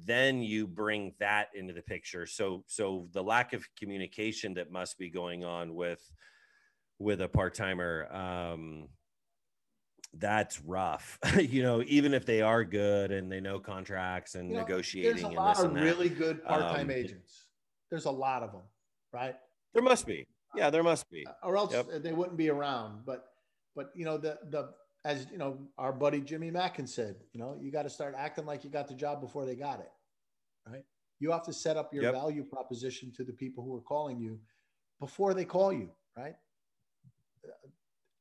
then you bring that into the picture. So so the lack of communication that must be going on with with a part timer, um, that's rough. you know, even if they are good and they know contracts and you know, negotiating. There's a lot of really good part time um, agents. There's a lot of them, right? There must be. Yeah, there must be. Or else yep. they wouldn't be around. But but you know the the as you know our buddy Jimmy Mackin said, you know you got to start acting like you got the job before they got it, right? You have to set up your yep. value proposition to the people who are calling you before they call you, right?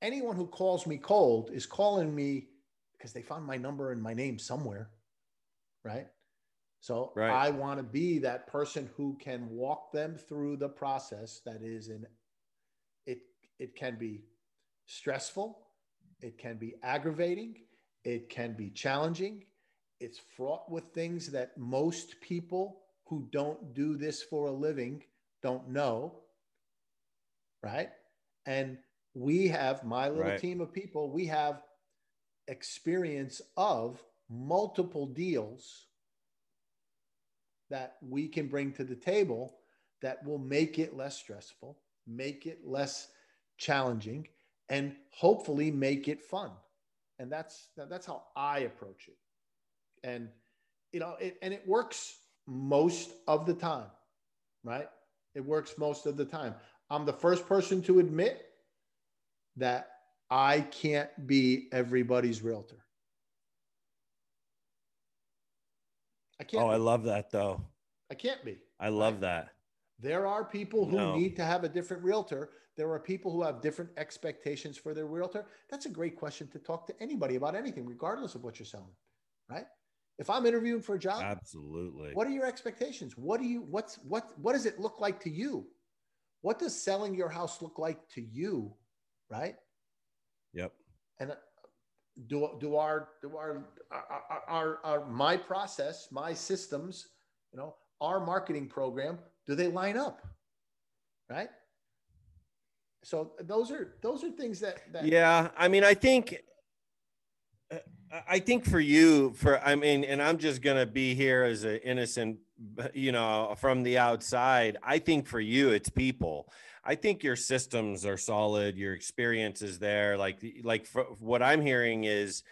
Anyone who calls me cold is calling me because they found my number and my name somewhere, right? So right. I want to be that person who can walk them through the process that is in it it can be stressful, it can be aggravating, it can be challenging, it's fraught with things that most people who don't do this for a living don't know. Right. And we have my little right. team of people, we have experience of multiple deals that we can bring to the table that will make it less stressful, make it less challenging, and hopefully make it fun. And that's that's how I approach it. And you know, it, and it works most of the time, right? It works most of the time. I'm the first person to admit that I can't be everybody's realtor. I can't. Oh, be. I love that though. I can't be. I love that. There are people who no. need to have a different realtor. There are people who have different expectations for their realtor. That's a great question to talk to anybody about anything, regardless of what you're selling, right? If I'm interviewing for a job, absolutely. What are your expectations? What do you what's what what does it look like to you? What does selling your house look like to you, right? Yep. And uh, do do our do our our, our, our my process, my systems, you know, our marketing program, do they line up? Right? So those are those are things that, that Yeah, I mean, I think uh, I think for you, for I mean, and I'm just gonna be here as an innocent, you know, from the outside. I think for you, it's people. I think your systems are solid. Your experience is there. Like, like what I'm hearing is,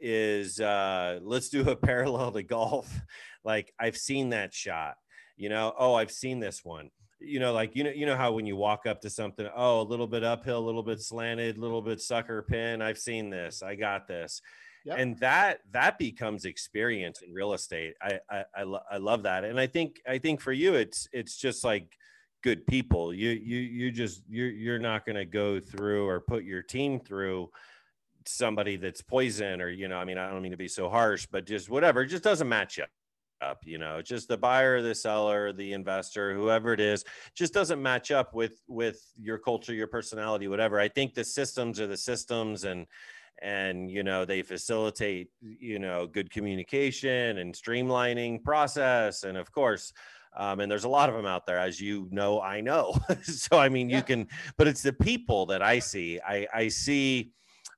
is uh, let's do a parallel to golf. Like I've seen that shot. You know, oh, I've seen this one you know, like you know, you know how when you walk up to something, oh, a little bit uphill, a little bit slanted, a little bit sucker pin. I've seen this. I got this yep. and that that becomes experience in real estate I, I I, lo- I love that and i think i think for you it's it's just like good people. You you you just you're you're not going to go through or put your team through somebody that's poison or you know i mean i don't mean to be so harsh but just whatever it just doesn't match up up you know just the buyer the seller the investor whoever it is just doesn't match up with with your culture your personality whatever. I think the systems are the systems and and you know they facilitate you know good communication and streamlining process. And of course um, and there's a lot of them out there as you know i know so i mean yeah. you can but it's the people that i see i i see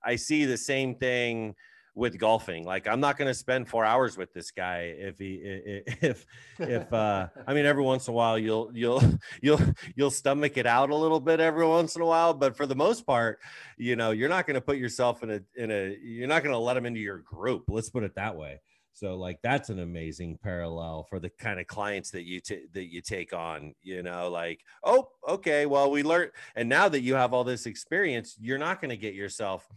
i see the same thing with golfing. Like I'm not going to spend four hours with this guy if he if if uh I mean every once in a while you'll you'll you'll you'll stomach it out a little bit every once in a while, but for the most part, you know, you're not going to put yourself in a in a you're not going to let him into your group. Let's put it that way. So like that's an amazing parallel for the kind of clients that you t- that you take on, you know, like, oh, okay, well we learned and now that you have all this experience, you're not going to get yourself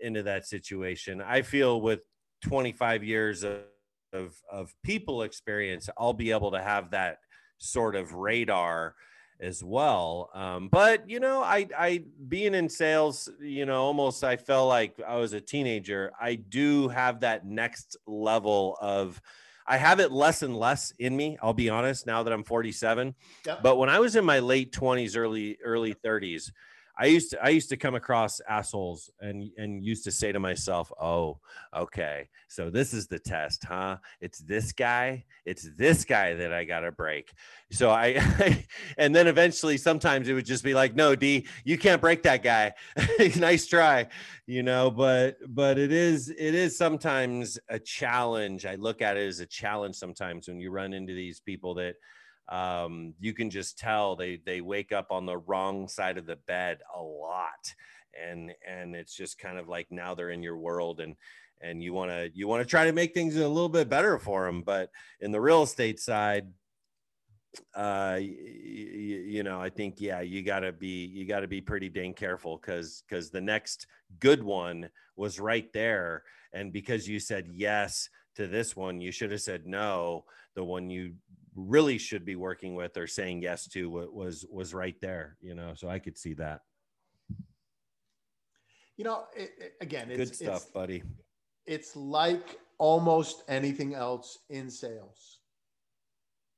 into that situation. I feel with 25 years of, of, of people experience, I'll be able to have that sort of radar as well. Um, but you know, I, I being in sales, you know, almost I felt like I was a teenager. I do have that next level of, I have it less and less in me. I'll be honest now that I'm 47. Yep. But when I was in my late 20s, early early 30s, I used to I used to come across assholes and and used to say to myself, "Oh, okay. So this is the test, huh? It's this guy. It's this guy that I got to break." So I and then eventually sometimes it would just be like, "No, D, you can't break that guy. nice try." You know, but but it is it is sometimes a challenge. I look at it as a challenge sometimes when you run into these people that um, you can just tell they they wake up on the wrong side of the bed a lot and and it's just kind of like now they're in your world and and you want to you want to try to make things a little bit better for them but in the real estate side uh y- you know i think yeah you got to be you got to be pretty dang careful because because the next good one was right there and because you said yes to this one you should have said no the one you really should be working with or saying yes to was was right there you know so i could see that. You know it, it, again good stuff it's, buddy. it's like almost anything else in sales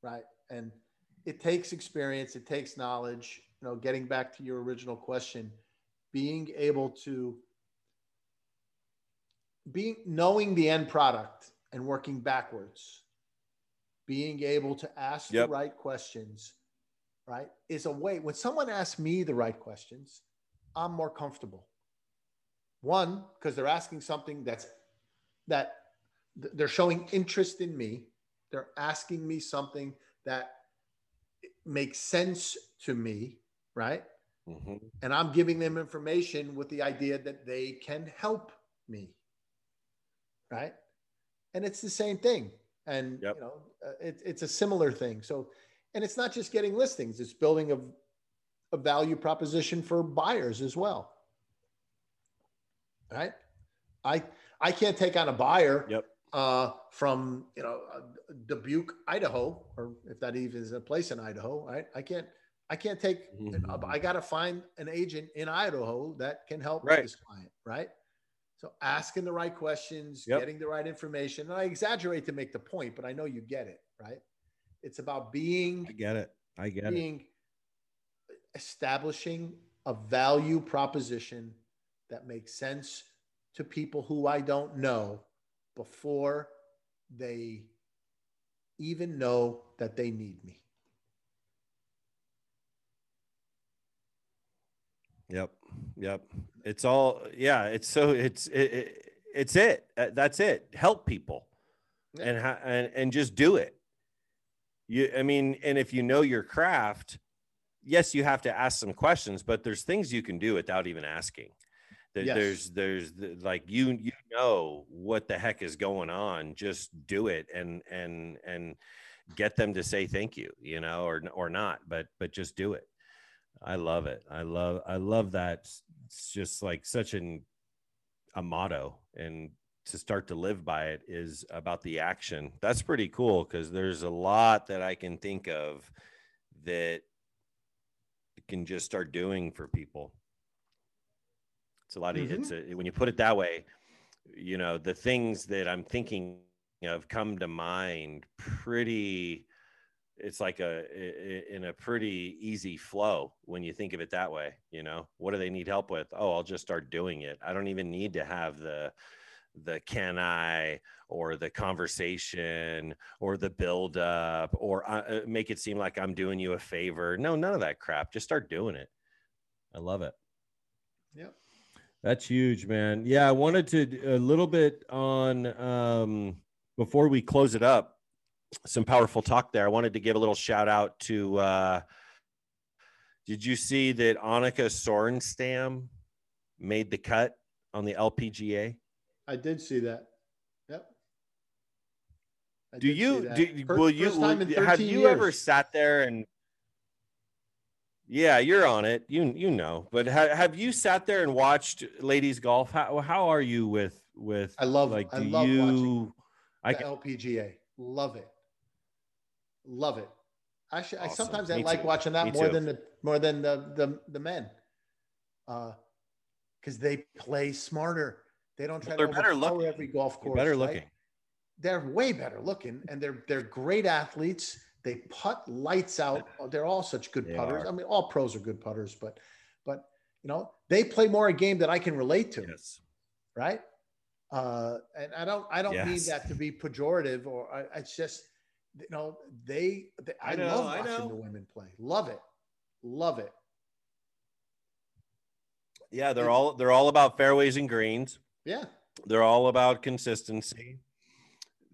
right? And it takes experience it takes knowledge you know getting back to your original question being able to being knowing the end product and working backwards, being able to ask Yep. the right questions, right, is a way. When someone asks me the right questions, I'm more comfortable. One, because they're asking something that's that th- they're showing interest in me. They're asking me something that makes sense to me, right? Mhm. and I'm giving them information with the idea that they can help me. Right. And it's the same thing. And, Yep. you know, uh, it, it's a similar thing. So, and it's not just getting listings, it's building a, a value proposition for buyers as well. Right. I, I can't take on a buyer Yep. uh, from, you know, uh, Dubuque, Idaho, or if that even is a place in Idaho, right? I can't, I can't take Mhm. I got to find an agent in Idaho that can help Right. this client, right? So asking the right questions, Yep. getting the right information. And I exaggerate to make the point, but I know you get it, right? It's about being I get it. I get it. being establishing a value proposition that makes sense to people who I don't know before they even know that they need me. Yep. Yep. It's all yeah, it's so it's it, it it's it. Uh, That's it. Help people. Yeah. And and and just do it. You I mean, and if you know your craft, yes, you have to ask some questions, but there's things you can do without even asking. Yes. There's there's the- like you you know what the heck is going on. Just do it and and and get them to say thank you, you know, or or not, but but just do it. I love it. I love I love that. It's just like such an a motto and to start to live by it is about the action. That's pretty cool because there's a lot that I can think of that can just start doing for people. It's a lot of it's a, when you put it that way, you know, the things that I'm thinking of come to mind pretty it's like a in a pretty easy flow when you think of it that way you know what do they need help with oh i'll just start doing it i don't even need to have the the can i or the conversation or the build up or uh, uh, make it seem like i'm doing you a favor no none of that crap just start doing it i love it Yep. that's huge, man. Yeah, I wanted to a little bit on um before we close it up. Some powerful talk there. I wanted to give a little shout out to uh did you see that Annika Sorenstam made the cut on the LPGA? I did see that. Yep. I Do you do Fir- will you first in have 13 you ever sat there and yeah, you're on it. You you know, but ha- have you sat there and watched ladies golf? How how are you with with I love like I do love you watching I the LPGA. Love it. Love it. Actually, I Awesome. sometimes I Me like too. watching that Me more too. than the more than the the, the men. Uh because they play smarter. They don't try They're to better looking. every golf course. better right? looking. They're way better looking, and they're they're great athletes. They putt lights out. They're all such good They putters. are. I mean, all pros are good putters, but but you know they play more a game that I can relate to Yes. right? Uh, and I don't, I don't mean that to be pejorative, or I, it's just, you know, they, they I, I know, love I watching know. the women play. Love it, love it. Yeah, they're It's- all they're all about fairways and greens. Yeah, They're all about consistency.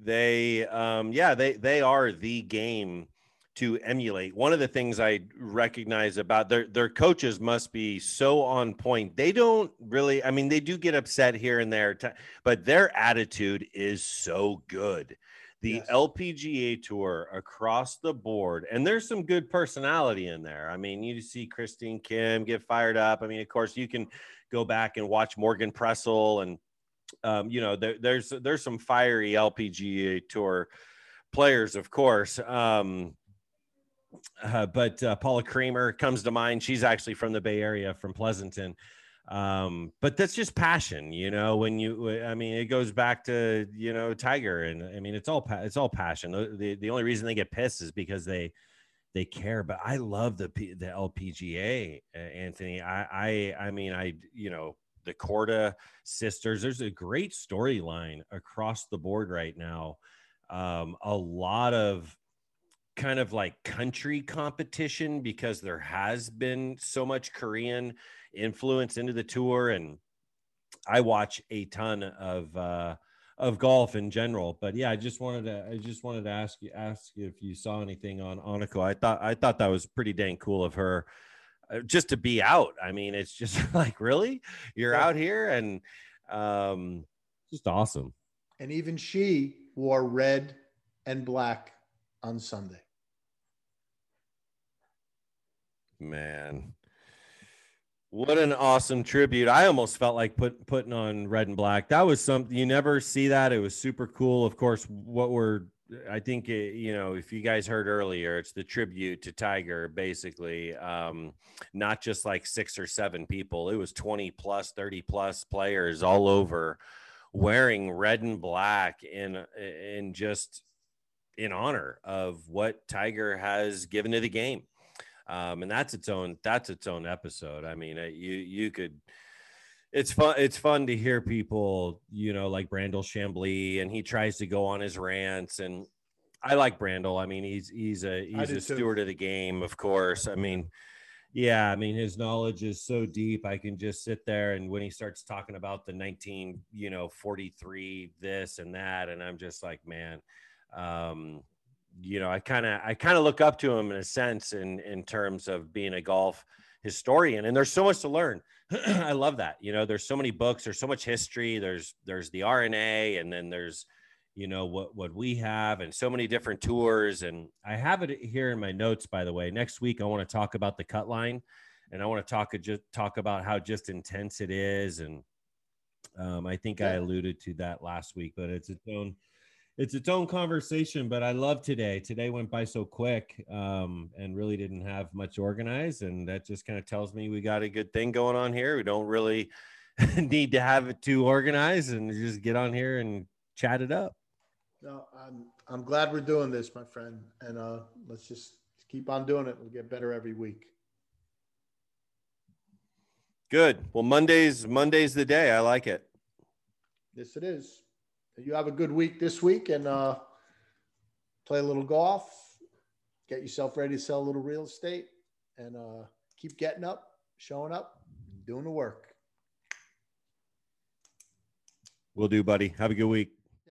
They um yeah, they they are the game to emulate. One of the things I recognize about their their coaches must be so on point. They don't really I mean they do get upset here and there, ti- but their attitude is so good. The Yes. LPGA tour across the board, and there's some good personality in there. I mean, you see Christina Kim get fired up. I mean, of course, you can go back and watch Morgan Pressel and um, you know there, there's there's some fiery LPGA tour players, of course. Um, uh, but uh, Paula Creamer comes to mind. She's actually from the Bay Area, from Pleasanton. Um, but that's just passion, you know. When you, I mean, it goes back to you know Tiger, and I mean, it's all it's all passion. The, the only reason they get pissed is because they they care. But I love the the LPGA, Anthony. I I I mean, I you know the Korda sisters. There's a great storyline across the board right now. Um, a lot of kind of like country competition because there has been so much Korean influence into the tour and I watch a ton of uh of golf in general. But yeah, I just wanted to I just wanted to ask you ask you if you saw anything on Annika. I thought I thought that was pretty dang cool of her uh, just to be out. I mean, it's just like really you're Yeah. out here and um just awesome. And even she wore red and black on Sunday. Man. What an awesome tribute. I almost felt like put, putting on red and black. That was something you never see that. It was super cool. Of course, what we're, I think, it, you know, if you guys heard earlier, it's the tribute to Tiger, basically. Um, not just like six or seven people, it was 20 plus, 30 plus players all over wearing red and black in, in just in honor of what Tiger has given to the game um, and that's its own that's its own episode. I mean, uh, you you could. It's fun. It's fun to hear people, you know, like Brandel Chamblee, and he tries to go on his rants. And I like Brandel. I mean, he's he's a he's a too. steward of the game, of course. I mean, yeah, I mean, his knowledge is so deep. I can just sit there, and when he starts talking about the nineteen, you know, forty three, this and that, and I'm just like, man, um, you know, I kind of I kind of look up to him in a sense in in terms of being a golf historian and there's so much to learn. I love that. You know, there's so many books, there's so much history, there's there's the R&A and then there's you know what what we have and so many different tours and I have it here in my notes by the way. Next week I want to talk about the cut line and I want to talk just talk about how just intense it is and um, I think I alluded to that last week, but it's its own it's its own conversation but i love today today went by so quick um, and really didn't have much organized and that just kind of tells me we got a good thing going on here we don't really need to have it too organized and just get on here and chat it up No, I'm I'm glad we're doing this, my friend. And uh, let's just keep on doing it. We'll get better every week. good well monday's monday's the day i like it Yes, it is. You have a good week this week and uh, play a little golf, get yourself ready to sell a little real estate, and uh, keep getting up, showing up, doing the work. we'll do buddy have a good week